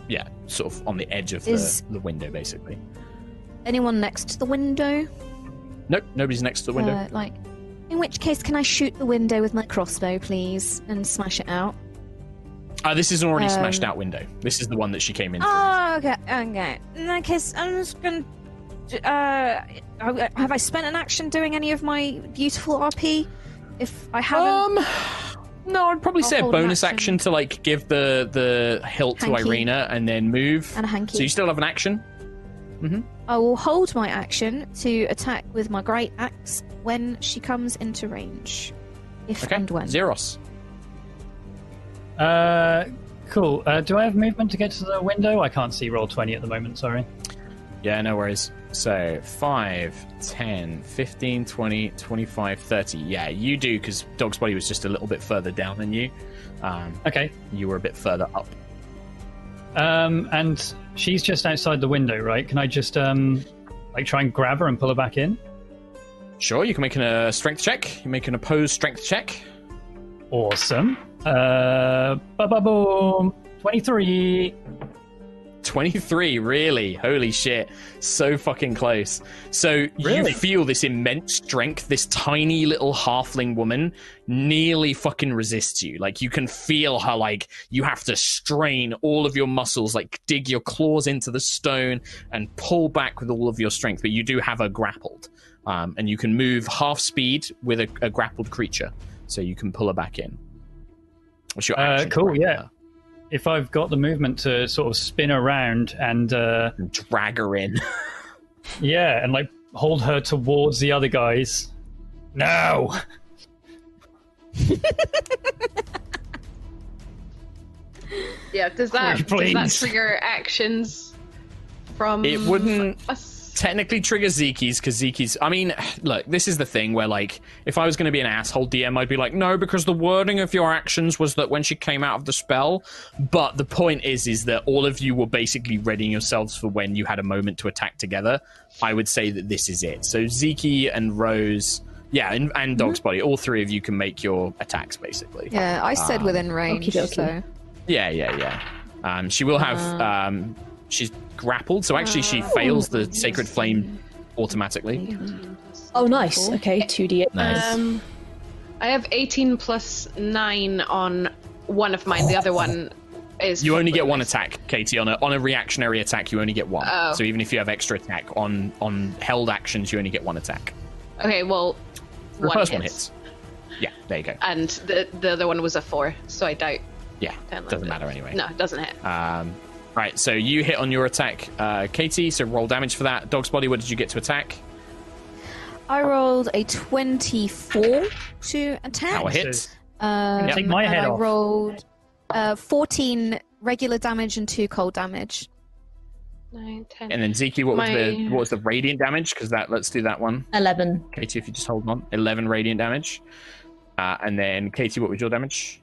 yeah sort of on the edge of the, the window basically. anyone next to the window? Nope, nobody's next to the window. Uh, like, in which case, can I shoot the window with my crossbow, please, and smash it out? Uh, this is an already um, smashed out window. This is the one that she came in. through. Oh, okay, okay. In that case, I'm just gonna. Uh, have I spent an action doing any of my beautiful RP? If I haven't, Um, No, I'd probably I'll say a bonus action. action. to like give the the hilt to Irina and then move. And a hanky. So you still have an action. I will hold my action to attack with my great axe when she comes into range. If Okay. and when. Zeros. Uh, cool. Uh, do I have movement to get to the window? I can't see Roll20 at the moment, sorry. Yeah, no worries. So 5, 10, 15, 20, 25, 30. Yeah, you do because Dog's body was just a little bit further down than you. Um, Okay. you were a bit further up. Um, and she's just outside the window, right? Can I just, um, like, try and grab her and pull her back in? Sure, you can make a strength check. You make an opposed strength check. Awesome. Uh, ba ba boom. 23. 23, really? Holy shit. So fucking close. So Really? you feel this immense strength, this tiny little halfling woman nearly fucking resists you. Like you can feel her, like you have to strain all of your muscles, like dig your claws into the stone and pull back with all of your strength. But you do have her grappled. Um, and you can move half speed with a, a grappled creature. So you can pull her back in. What's your Uh, action? to cool, grapple yeah. her? If I've got the movement to sort of spin around and, uh, drag her in. yeah, and, like, hold her towards the other guys. No! Yeah, does that does that trigger actions from It wouldn't us? Technically trigger Zeki's because Zeki's. I mean, look, this is the thing where, like, if I was going to be an asshole DM, I'd be like, no, because the wording of your actions was that when she came out of the spell. But the point is, is that all of you were basically readying yourselves for when you had a moment to attack together. I would say that this is it. So Zeki and Rose, yeah, and, and Dog's Body, all three of you can make your attacks basically. Yeah, I said Um, within range, okie dokie. so. Yeah, yeah, yeah. Um, she will have. Um, she's grappled, so actually she fails the sacred flame automatically. Oh, nice. Okay, 2d8. Nice. Um, I have 18 plus 9 on one of mine. The other one is. You only get one attack, Katie. On a on a reactionary attack, you only get one. Oh. So even if you have extra attack on on held actions, you only get one attack. Okay, well, The one first hits. one hits. Yeah, there you go. And the, the other one was a 4, so I doubt. Yeah, doesn't matter anyway. No, it doesn't hit. Um, right, so you hit on your attack, uh, Katie. So roll damage for that. Dog's body. What did you get to attack? I rolled a 24 to attack. How a hit. is- Um, Take my and head I off. rolled uh, 14 regular damage and 2 cold damage. 9, 10. And then Zeki, what was the what was the radiant damage? Because that let's do that one. 11. Katie, if you just hold on, eleven radiant damage. Uh, and then Katie, what was your damage?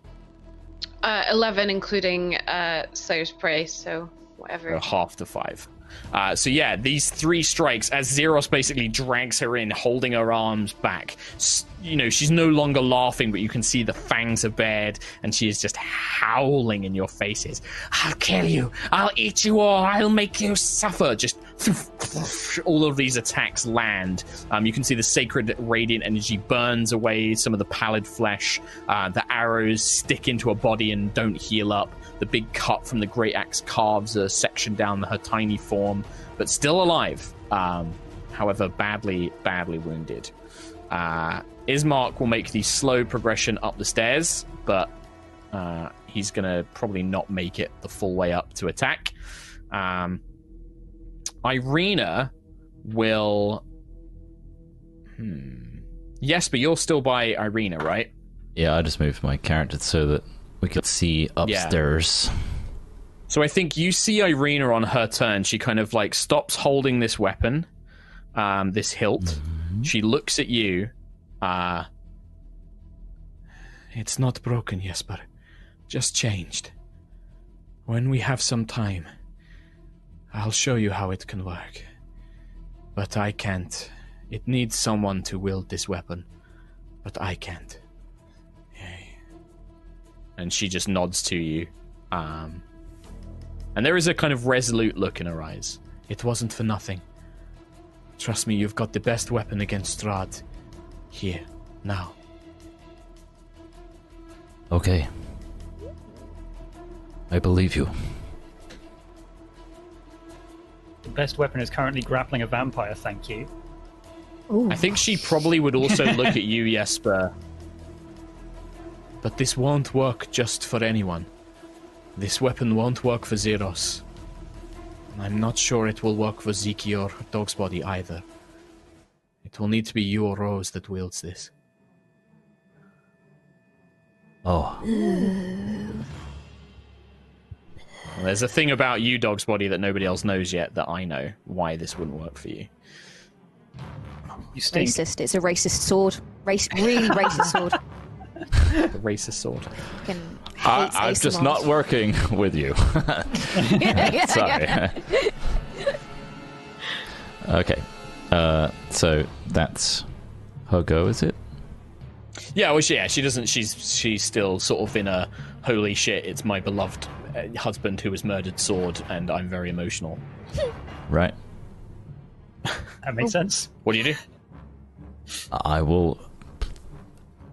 Uh, 11, including uh, Slayer's Prey, so whatever. Uh, half to five. Uh, so yeah, these three strikes as Zeros basically drags her in, holding her arms back. You know, she's no longer laughing, but you can see the fangs are bared, and she is just howling in your faces. I'll kill you! I'll eat you all! I'll make you suffer! Just all of these attacks land. Um, you can see the sacred radiant energy burns away some of the pallid flesh. Uh, the arrows stick into her body and don't heal up. The big cut from the great axe carves a section down her tiny form, but still alive. Um, however, badly, badly wounded. Uh, Ismark will make the slow progression up the stairs, but uh, he's going to probably not make it the full way up to attack. Um, Irina will. Hmm. Yes, but you're still by Irina, right? Yeah, I just moved my character so that we could see upstairs. So I think you see Irina on her turn. She kind of like stops holding this weapon, um, this hilt. She looks at you. Uh, it's not broken, Jesper. Just changed. When we have some time, I'll show you how it can work. But I can't. It needs someone to wield this weapon. But I can't. Yay. And she just nods to you. Um, and there is a kind of resolute look in her eyes. It wasn't for nothing. Trust me, you've got the best weapon against Strahd. Here, now. Okay. I believe you. The best weapon is currently grappling a vampire, thank you. Ooh. I think she probably would also look at you, Jesper, But this won't work just for anyone. This weapon won't work for Zeros. And I'm not sure it will work for Ziki or Dog's Body either. It will need to be you or Rose that wields this. Oh, Well, there's a thing about you, Dog's Body, that nobody else knows yet that I know why this wouldn't work for you. You stink. Racist. It's a racist sword. Race, really racist sword. The racist sword. Fucking I, hates I'm just not working with you. Sorry. okay. Uh, so that's her go, is it? Yeah, well, she, yeah, she doesn't. She's she's still sort of in a holy shit. It's my beloved uh, husband who was murdered sword, and I'm very emotional. Right. That makes sense. What do you do? I will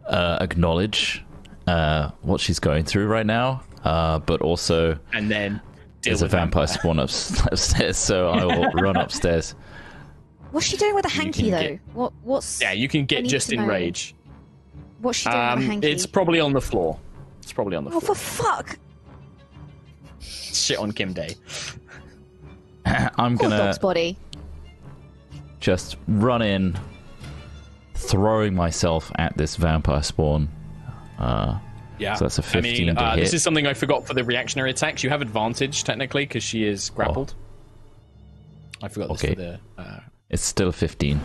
uh, acknowledge uh, what she's going through right now, uh, but also And then there's a with vampire spawn up, upstairs, so I will run upstairs. What's she doing with a hanky though? get- What? What's? Yeah, you can get just to know. enrage. What's she doing Um, with a hanky? it's probably on the floor. It's probably on the Oh, floor. for fuck! Shit on Kim Day. I'm Poor gonna dog's body. just run in, throwing myself at this vampire spawn. Uh, Yeah, So that's a I 15 I mean, uh, this is something I forgot for the reactionary attacks. You have advantage technically because she is grappled. I forgot this Okay. for the. Uh, it's still 15.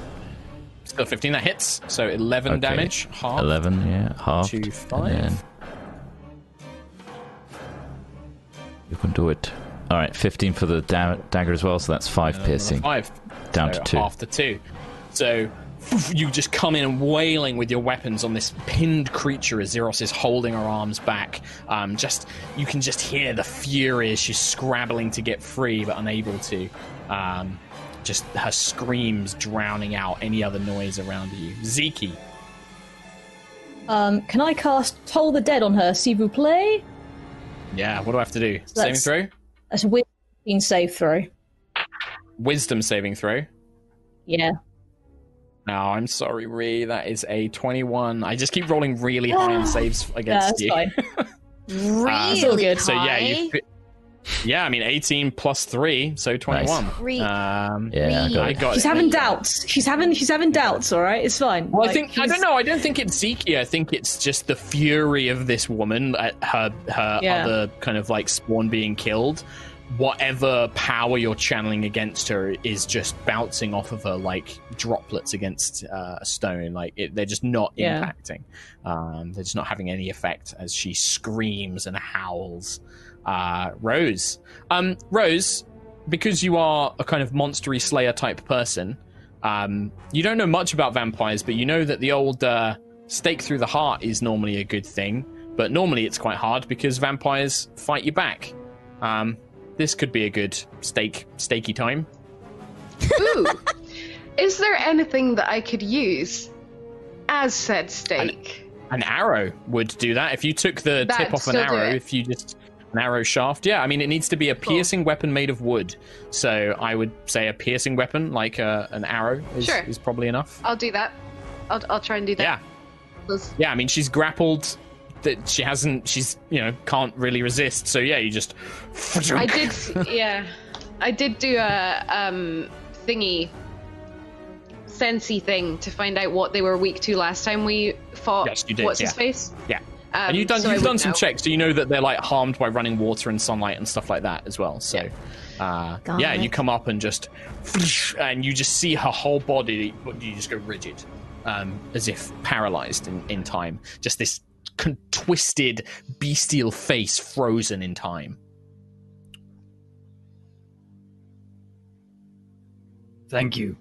still 15 that hits, so 11 Okay. damage. Half. 11, yeah, half. to And five. then you can do it. All right, 15 for the da- dagger as well, so that's five Another piercing. Five. Down So to two. Half to two. So you just come in wailing with your weapons on this pinned creature as Zeros is holding her arms back. Um, just you can just hear the fury as she's scrabbling to get free but unable to. Um, just her screams drowning out any other noise around you. Ziki. Um, can I cast Toll the Dead on her, s'il vous plaît? Yeah, what do I have to do? Saving That's- throw? That's a win save throw. Wisdom saving throw. Yeah. No, I'm sorry, Ree. That is a 21. I just keep rolling really high on saves Yeah, against that's you. Really It's all good. So yeah, you. Yeah, I mean 18 plus three, so 21. Re- Um, Yeah, I got I it. got She's it. having doubts. She's having she's having doubts. All right, it's fine. Well, I Like, think I don't know. I don't think it's Zeke. I think it's just the fury of this woman at her her Yeah. other kind of like spawn being killed. Whatever power you're channeling against her is just bouncing off of her like droplets against uh, a stone. Like it, they're just not Yeah. impacting. Um, they're just not having any effect as she screams and howls. Uh, Rose, um, Rose, because you are a kind of monstery slayer type person, um, you don't know much about vampires, but you know that the old uh, stake through the heart is normally a good thing. But normally it's quite hard because vampires fight you back. This could be a good stake stakey time. Ooh. Is there anything that I could use as said steak? An arrow would do that if you took the That'd tip off an arrow. If you just an arrow shaft, yeah. I mean, it needs to be a Cool. piercing weapon made of wood. So I would say a piercing weapon, like uh, an arrow, is, Sure. is probably enough. I'll do that. I'll, I'll try and do that. Yeah. Yeah, I mean she's grappled that she hasn't she's you know can't really resist. So yeah, you just I did, yeah. I did do a um, thingy, sensey thing to find out what they were weak to last time we fought. Yes, you did, What's his yeah. face? Yeah. Um, and you've done so you've done some know. checks, so you know that they're like harmed by running water and sunlight and stuff like that as well. So uh, Got yeah, it. you come up and just and you just see her whole body you just go rigid. Um, as if paralyzed in, in time. Just this con- twisted bestial face frozen in time. Thank you.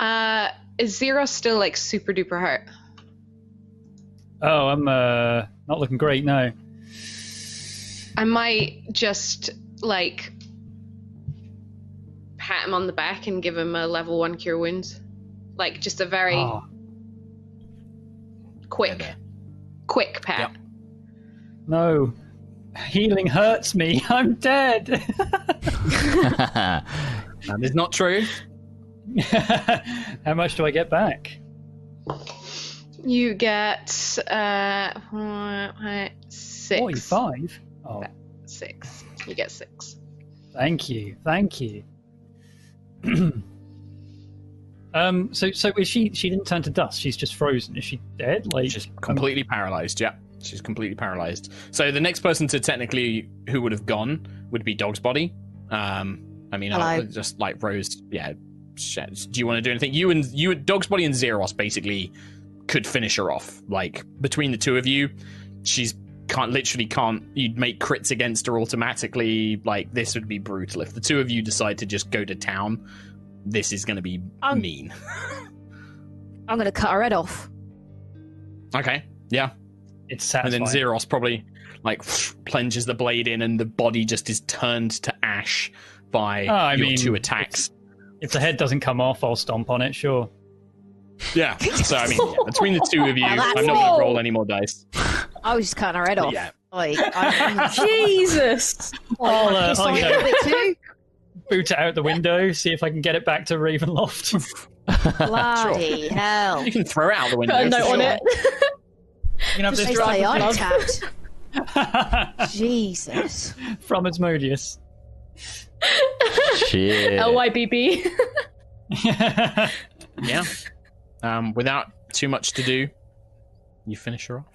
Uh, is Zero still like super duper hurt? Oh, I'm uh, not looking great now. I might just like pat him on the back and give him a level one cure wounds. Like just a very Oh, quick, there. quick pat. no. Healing hurts me. I'm dead. That is not true. How much do I get back? You get uh uh, six. Forty-five. Oh, Six. You get six. thank you, thank you. um. So, so is she? She didn't turn to dust. She's just frozen. Is she dead? Like She's completely paralyzed. Yeah, she's completely paralyzed. So the next person to technically who would have gone would be Dog's body. Um, I mean, Hello. uh, just like Rose. Yeah. shit. Do you want to do anything? You and you, Dog's body and Zeros basically could finish her off. Like between the two of you, she's can't literally can't. You'd make crits against her automatically. Like this would be brutal if the two of you decide to just go to town. This is going to be Um, mean. I'm gonna cut her head off. okay. Yeah. it's and then Zeros probably like plunges the blade in, and the body just is turned to ash by Oh, I your mean, two attacks. If the head doesn't come off, I'll stomp on it. Sure. Yeah. So I mean, yeah, between the two of you, Now I'm not going to roll any more dice. I was just cutting her head off. Yeah. Like, I'm, Jesus! I'll, uh, pissed I'll, boot it out the window, see if I can get it back to Ravenloft. Bloody hell! You can throw it out the window. Put a note for on sure. it. You can have They this say I'm drive attacked. Jesus. from Asmodeus. Shit. LYBB. Yeah. Um, without too much to do, you finish her off.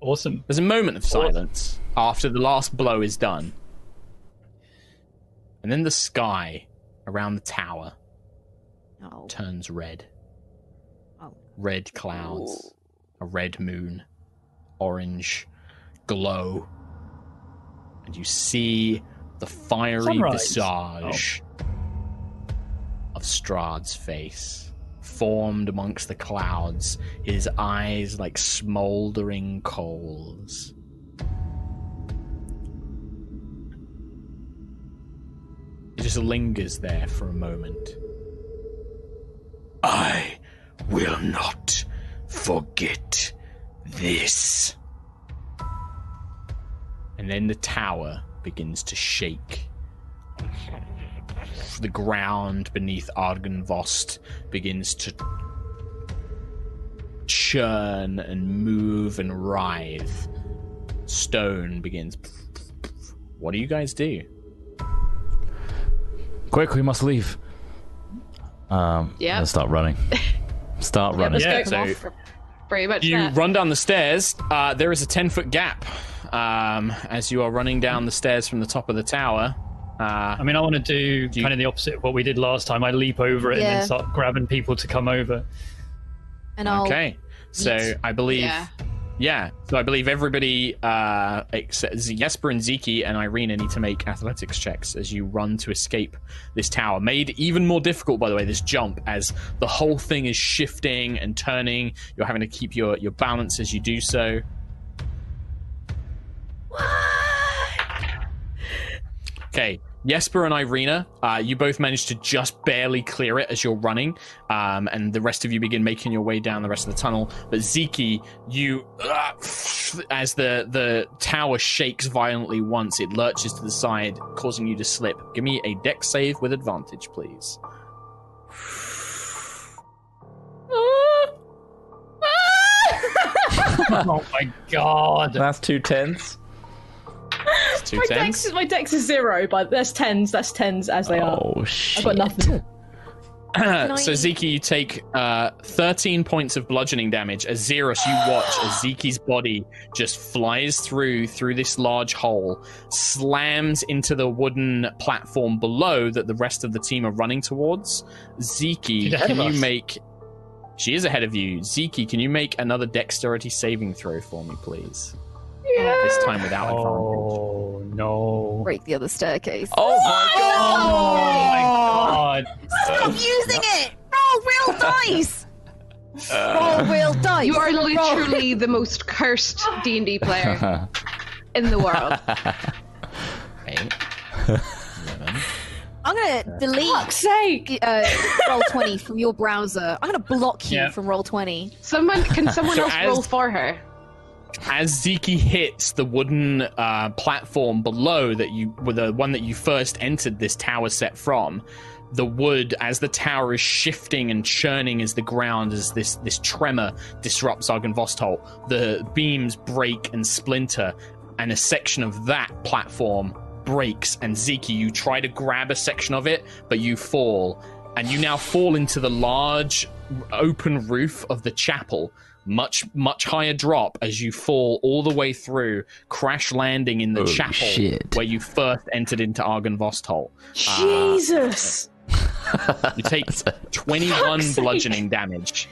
awesome. There's a moment of silence after the last blow is done. And then the sky around the tower Oh, turns red. Oh. Red clouds, a red moon, orange glow. And you see the fiery Sunrise. visage oh. of Strahd's face, formed amongst the clouds, his eyes like smouldering coals. It just lingers there for a moment. I will not forget this. And then the tower begins to shake. The ground beneath Argynvost begins to churn and move and writhe. Stone begins. What do you guys do? Quick, we must leave. Um, Yep. Let's start running. Start running. let's Yeah, go. so pretty much You that. run down the stairs. Uh, there is a 10 foot gap um, as you are running down the stairs from the top of the tower. Uh, I mean, I want to do you- kind of the opposite of what we did last time. I leap over it and then start grabbing people to come over. and I'll. okay. So. I believe. Yeah. Yeah. So I believe everybody uh, except Jesper and Ziki and Irina need to make athletics checks as you run to escape this tower. Made even more difficult, by the way, this jump as the whole thing is shifting and turning. You're having to keep your, your balance as you do so. What? Okay, Jesper and Irina, uh, you both manage to just barely clear it as you're running, um, and the rest of you begin making your way down the rest of the tunnel. But Ziki, you, uh, as the the tower shakes violently once, it lurches to the side, causing you to slip. Give me a Dex save with advantage, please. oh my god. That's two tens. Two my tens. dex, my dex is zero, but there's tens. That's tens as they are. Oh I've shit! got nothing. so Ziki, you take uh, 13 points of bludgeoning damage as Xeros, you watch as Ziki's body just flies through through this large hole, slams into the wooden platform below that the rest of the team are running towards. Ziki, can you us. make? She is ahead of you. Ziki, can you make another dexterity saving throw for me, please? Yeah. This time without advantage. Oh no. break the other staircase. Oh my Oh my god. Stop using it! Roll real dice! Roll real dice! You are literally the most cursed D and D player in the world. Eight, 11. I'm gonna delete Fuck's sake! uh, roll 20 from your browser. I'm gonna block you Yeah. from Roll20. Someone can someone So else as- roll for her? As Ziki hits the wooden uh, platform below that you, the one that you first entered this tower set from, the wood as the tower is shifting and churning as the ground as this this tremor disrupts Argynvostholt. The beams break and splinter, and a section of that platform breaks. And Ziki, you try to grab a section of it, but you fall, and you now fall into the large open roof of the chapel. Much much higher drop as you fall all the way through, crash landing in the Oh, chapel shit. where you first entered into Argynvostholt. Jesus! You take 21 fuck's sake. bludgeoning damage.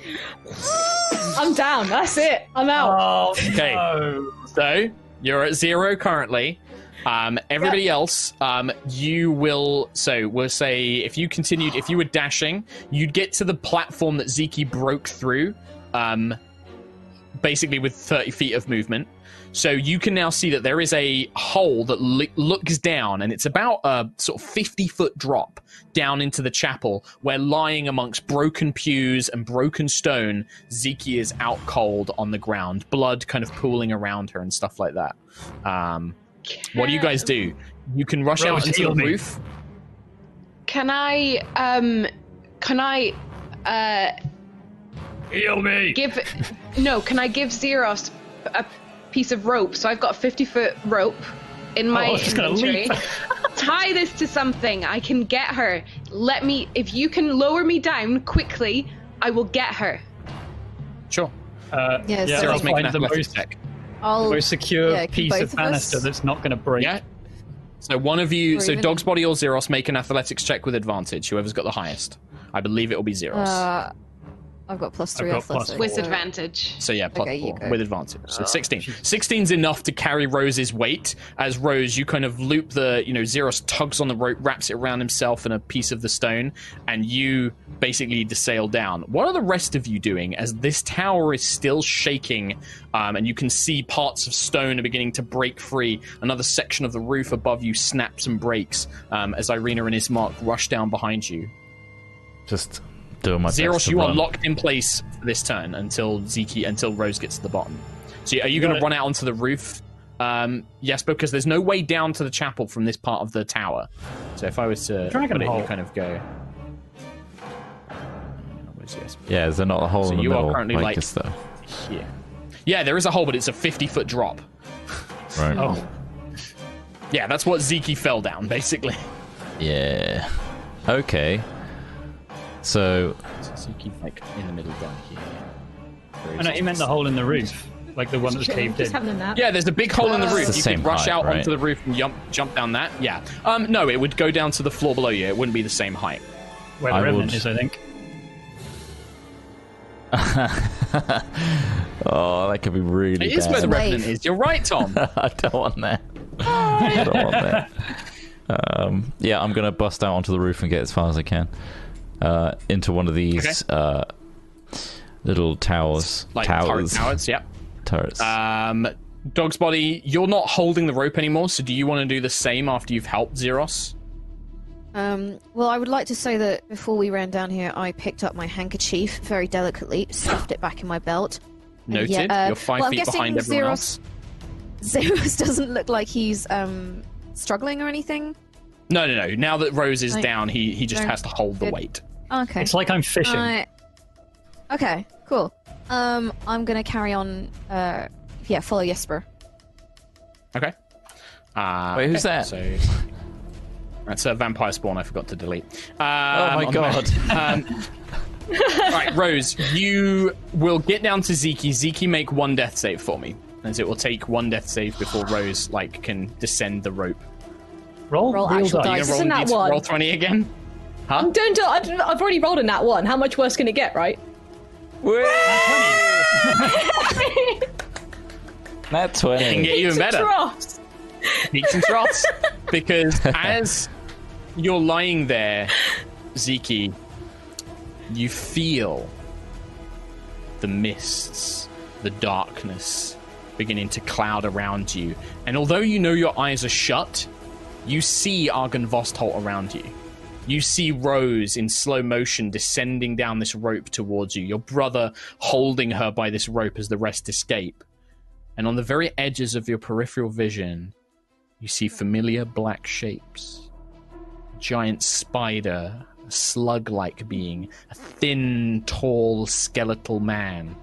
I'm down. That's it. I'm out. Oh, Okay. no. So you're at zero currently. Um, everybody else, um, you will. So we'll say if you continued, if you were dashing, you'd get to the platform that Ziki broke through, um, basically with 30 feet of movement. So you can now see that there is a hole that li- looks down, and it's about a sort of 50 foot drop down into the chapel, where lying amongst broken pews and broken stone, Ziki is out cold on the ground, blood kind of pooling around her and stuff like that. Um, what do you guys do? You can rush Rose, out into the me. roof. Can I um can I uh Heal me. give no, can I give Xeros a piece of rope? So I've got a 50 foot rope in my I was just gonna inventory. leap. Tie this to something. I can get her. Let me if you can lower me down quickly, I will get her. Sure. Uh, Yeah, yeah, so- I'll Zeros make an find the athletics most, check. I'll most secure yeah, piece of of us- banister that's not going to break. Yeah. So one of you, Or so even- Dog's Body or Zeros, make an athletics check with advantage. Whoever's got the highest. I believe it will be Zeros. Uh, I've got plus three got plus. With advantage. So yeah, plus Okay, four with advantage. So 16. 16's enough to carry Rose's weight. As Rose, you kind of loop the, you know, Zeros tugs on the rope, wraps it around himself and a piece of the stone, and you basically to sail down. What are the rest of you doing as this tower is still shaking, um, and you can see parts of stone are beginning to break free? Another section of the roof above you snaps and breaks um, as Irina and Ismark rush down behind you. Just doing my best Zeros, to you are locked in place for this turn until Ziki until Rose gets to the bottom. So are you going to run out onto the roof? Um, yes, because there's no way down to the chapel from this part of the tower. So if I was to Dragon put it, you kind of go. Yes? Yeah, is there not a hole So in the you are currently, like, like- is? Here. Yeah, there is a hole, but it's a 50 foot drop. Right. Oh, Yeah, that's what Ziki fell down, basically. Yeah. Okay. So So Ziki's like in the middle down here. I know, he meant the hole in the roof, like the one that was caved in. having a nap. Yeah, there's a big hole in the It's roof. the you same could rush height, out right? onto the roof and jump jump down that. Yeah. Um, no, it would go down to the floor below you. It wouldn't be the same height. Where the I remnant would- is, I think. Oh, that could be really It is bad. where the Wave. revenant is. You're right, Tom. I don't want that. I don't want that. Um, yeah, I'm gonna bust out onto the roof and get as far as I can uh, into one of these uh, little towers. like turret towers. towers. Yeah. Turrets. Um, Dog's body. You're not holding the rope anymore. So do you want to do the same after you've helped Zeros? Um, well, I would like to say that before we ran down here, I picked up my handkerchief very delicately, stuffed it back in my belt. Noted. yeah, uh, You're five well, I'm feet guessing behind everyone Zeros- else. Zeros doesn't look like he's um struggling or anything. No, no, no. Now that Rose is Like- down, he he just No. has to hold the Good. weight. Okay. It's like I'm fishing. I- Okay, cool. Um, I'm gonna carry on. Uh, yeah, follow Jesper. Okay. Uh, Wait, who's okay, that? So that's a vampire spawn. I forgot to delete. Um, oh my on the god. Um, right, Rose, you will get down to Ziki. Ziki, make one death save for me, as it will take one death save before Rose like can descend the rope. roll, roll real actual dice. You dice. gonna roll, Isn't that one? roll twenty again? I'm doing. I've I've already rolled a nat one. How much worse can it get, right? Nat Can 20. get even better. Dross. peaks and troughs. because as you're lying there, Ziki, you feel the mists, the darkness beginning to cloud around you. And although you know your eyes are shut, you see Argynvostholt around you. You see Rose in slow motion descending down this rope towards you, your brother holding her by this rope as the rest escape. And on the very edges of your peripheral vision, you see familiar black shapes. A giant spider, a slug like being, a thin, tall, skeletal man.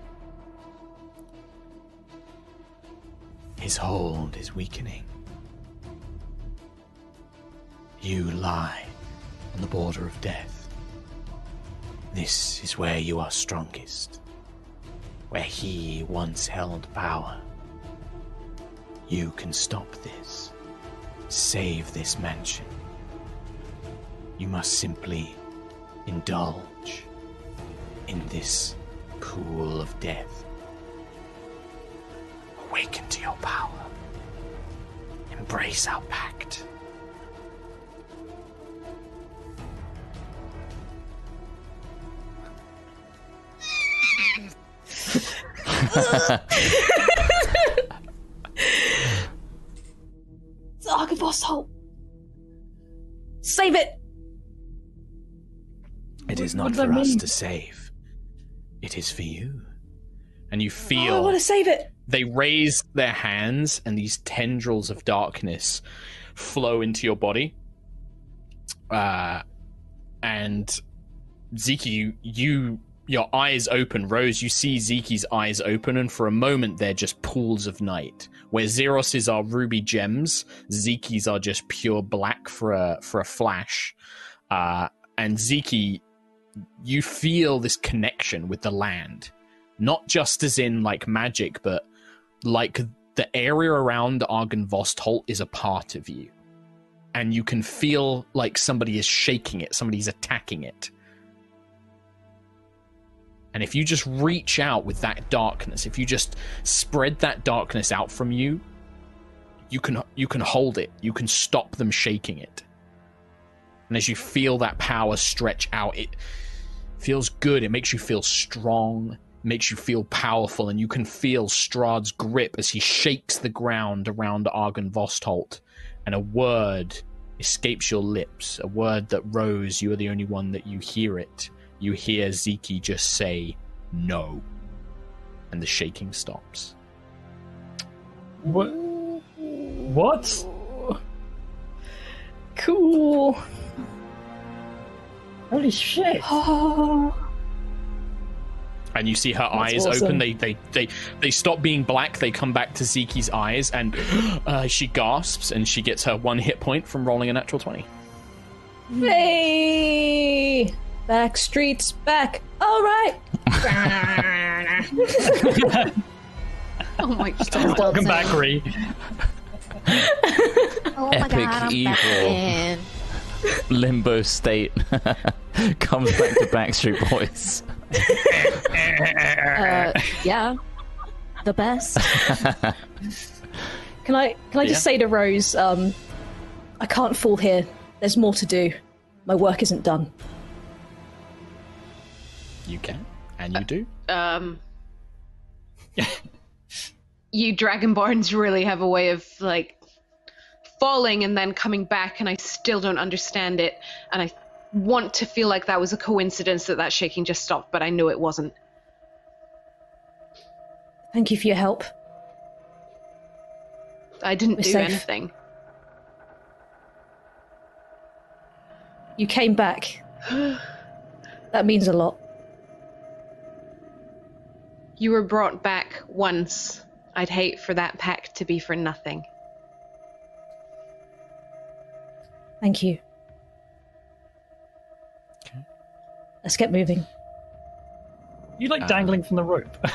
His hold is weakening. You lie on the border of death. This is where you are strongest, where he once held power. You can stop this, save this mansion. You must simply indulge in this pool of death. Awaken to your power. Embrace our pact. It's Argynvostholt. Save it! It is not for us mean? to save. It is for you. And you Oh, I want to save it. they raise their hands and these tendrils of darkness flow into your body. Uh, and Zeke, you, you your eyes open. Rose, you see Zeke's eyes open, and for a moment they're just pools of night. Where Xeros's are ruby gems, Zeke's are just pure black for a for a flash. Uh, and Zeke, you feel this connection with the land, not just as in like magic, but like the area around Argynvostholt is a part of you. And you can feel like somebody is shaking it, somebody's attacking it. And if you just reach out with that darkness, if you just spread that darkness out from you, you can you can hold it. You can stop them shaking it. And as you feel that power stretch out, it feels good. It makes you feel strong makes you feel powerful, and you can feel Strahd's grip as he shakes the ground around Argynvostholt, and a word escapes your lips. A word that Rose, you are the only one that you hear it. You hear Zeke just say, No. And the shaking stops. What? What? Cool. Holy shit! Oh, And you see her That's eyes awesome. open. They, they they they stop being black. They come back to Zeke's eyes, and uh, she gasps, and she gets her one hit point from rolling a natural twenty. hey! Back streets back. All right. Oh my god. Welcome back, Ree. Oh Epic god, I'm back evil. Limbo state comes back to Backstreet Boys. Uh, yeah. The best. Can I can I just Yeah. say to Rose, um, I can't fall here. There's more to do. My work isn't done. You can, and you do. um you dragonborns really have a way of like falling and then coming back and i still don't understand it and i want to feel like that was a coincidence that that shaking just stopped but i know it wasn't Thank you for your help. i didn't We're do safe. anything You came back. that means a lot. You were brought back once i'd hate for that pact to be for nothing Thank you. Okay. Let's get moving. You like Uh, dangling from the rope?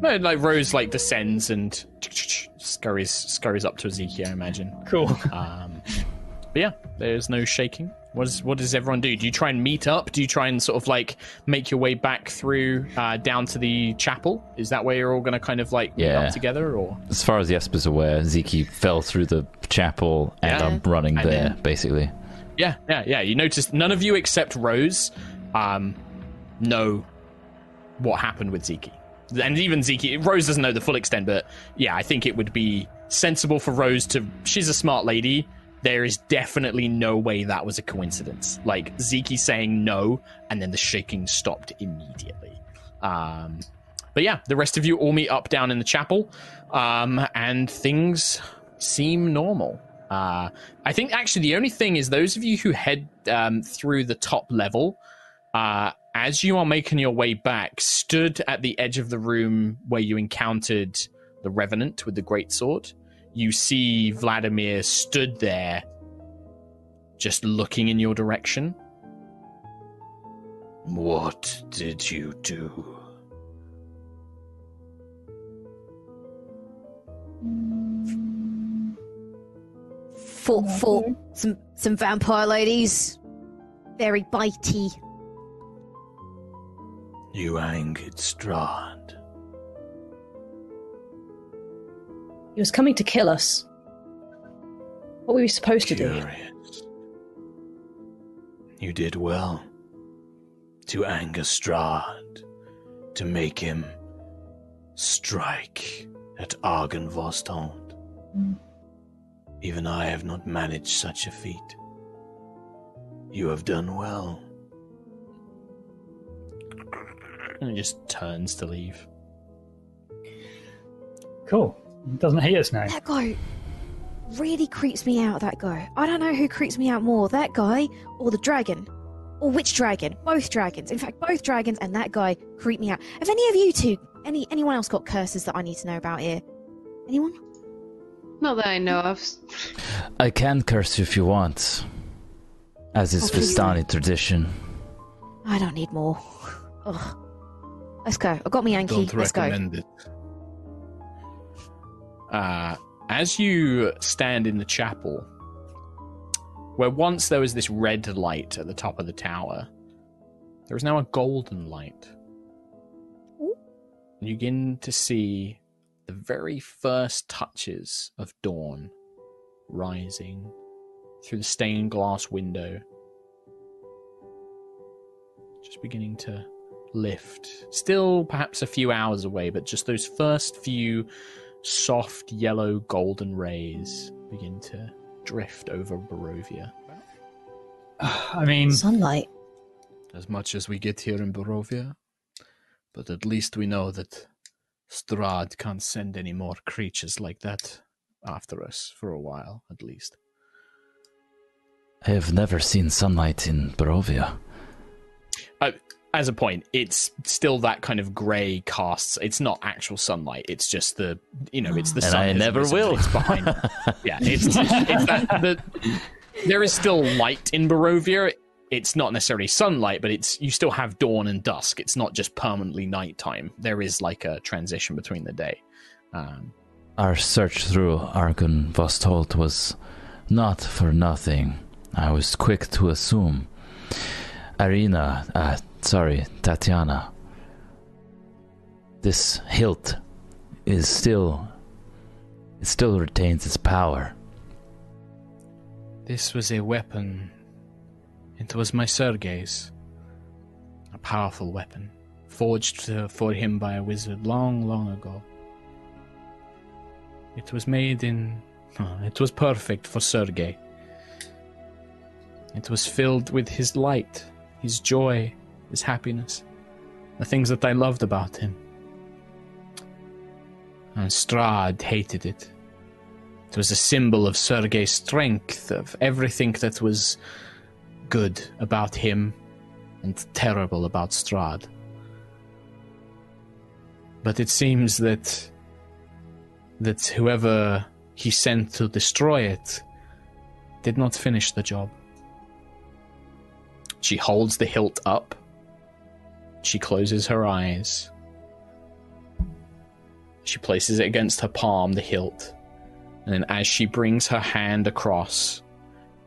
No, like Rose like descends and scurries scurries up to Ezekiel, I imagine. cool. Um, but yeah, there's no shaking. What does what does everyone do? Do you try and meet up? Do you try and sort of like make your way back through uh, down to the chapel? Is that where you're all going to kind of like meet Yeah. up together, or As far as Jesper's aware, Zeke fell through the chapel and Yeah. I'm running And there, then- basically. yeah, yeah, yeah? You notice none of you except Rose um, know what happened with Zeke, and even Zeke. Rose doesn't know the full extent, but yeah, I think it would be sensible for Rose to. She's a smart lady. There is definitely no way that was a coincidence. Like Zeke saying no, and then the shaking stopped immediately. Um, but yeah, the rest of you all meet up down in the chapel, um, and things seem normal. Uh, I think actually the only thing is those of you who head um, through the top level, uh, as you are making your way back, stood at the edge of the room where you encountered the revenant with the great sword. You see Vladimir stood there, just looking in your direction. What did you do? Fought, fought some some vampire ladies. Very bitey. You angered Strahd. He was coming to kill us. What were we supposed to do? You did well to anger Strahd, to make him strike at Argynvostholt. Mm. Even I have not managed such a feat. You have done well. And he just turns to leave. Cool. Doesn't hate us now. That guy really creeps me out. That guy. I don't know who creeps me out more, that guy or the dragon, or which dragon? Both dragons. In fact, both dragons and that guy creep me out. Have any of you two, any anyone else got curses that I need to know about here? Anyone? Not that I know of. I can curse you if you want, as is Oh, please Vistani tradition. I don't need more. Ugh. Let's go. I got me Yankee. Don't Let's go. recommend it. Uh, as you stand in the chapel, where once there was this red light at the top of the tower, there is now a golden light. And you begin to see the very first touches of dawn rising through the stained glass window. Just beginning to lift. Still perhaps a few hours away, but just those first few soft yellow golden rays begin to drift over Barovia. I mean, Sunlight. As much as we get here in Barovia, but at least we know that Strahd can't send any more creatures like that after us for a while, at least. I have never seen sunlight in Barovia. As a point, it's still that kind of grey casts. It's not actual sunlight. It's just the you know, it's the And sun. I never will. It's behind. yeah, it's, it's that the, there is still light in Barovia. It's not necessarily sunlight, but it's you still have dawn and dusk. It's not just permanently nighttime. There is like a transition between the day. Um, Our search through Argynvostholt was not for nothing. I was quick to assume. Irina, uh, sorry, Tatiana, this hilt is still. It still retains its power. This was a weapon. It was my Sergei's. A powerful weapon, forged for him by a wizard long, long ago. It was made in. it was perfect for Sergei. It was filled with his light, his joy, his happiness, the things that I loved about him. And Strahd hated it. It was a symbol of Sergei's strength, of everything that was good about him and terrible about Strahd. But it seems that that whoever he sent to destroy it did not finish the job. She holds the hilt up. She closes her eyes. She places it against her palm, the hilt. And then as she brings her hand across,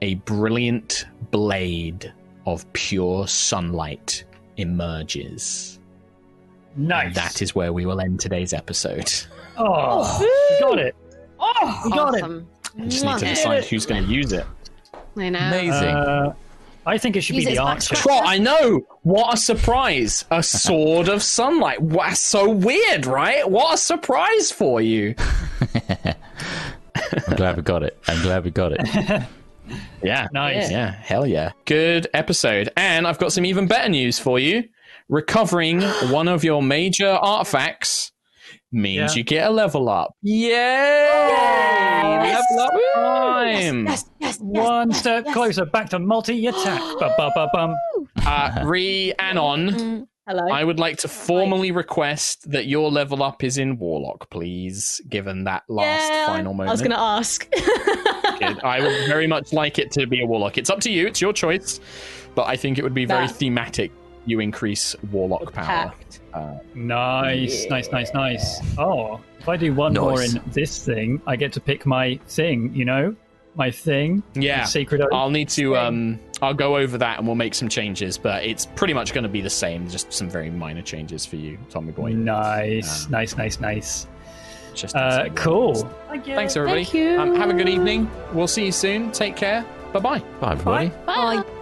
a brilliant blade of pure sunlight emerges. nice. And that is where we will end today's episode. Oh, you got it. Oh, We got it. I just need to decide who's going to use it. I know. Amazing. Uh, I think it should Use be it the as archer. Trot, I know. What a surprise! A sword of sunlight. Wow, so weird, right? What a surprise for you. I'm glad we got it. I'm glad we got it. Yeah. Nice. Yeah, hell yeah. Good episode. And I've got some even better news for you. Recovering one of your major artifacts, means Yeah. you get a level up. Yay! Yes! Level up time. Yes, yes, yes, One yes, step yes. closer back to multi attack. Uh, Re Anon, Mm, hello. I would like to formally request that your level up is in Warlock, please, given that last yeah, final moment. I was going to ask. I would very much like it to be a Warlock. It's up to you, it's your choice, but I think it would be very That- thematic. You increase Warlock power. Packed. Nice, nice, nice, nice. Oh, if I do one Nice. more in this thing, I get to pick my thing, you know? My thing. Yeah. my Sacred oath. I'll need to um I'll go over that and we'll make some changes, but it's pretty much going to be the same, just some very minor changes for you, Tommy boy. Nice, Um, nice, nice, nice. Just Uh, insane. cool. Thanks everybody. Thank you. Um, have a good evening. We'll see you soon. Take care. Bye bye. Bye, everybody. Bye.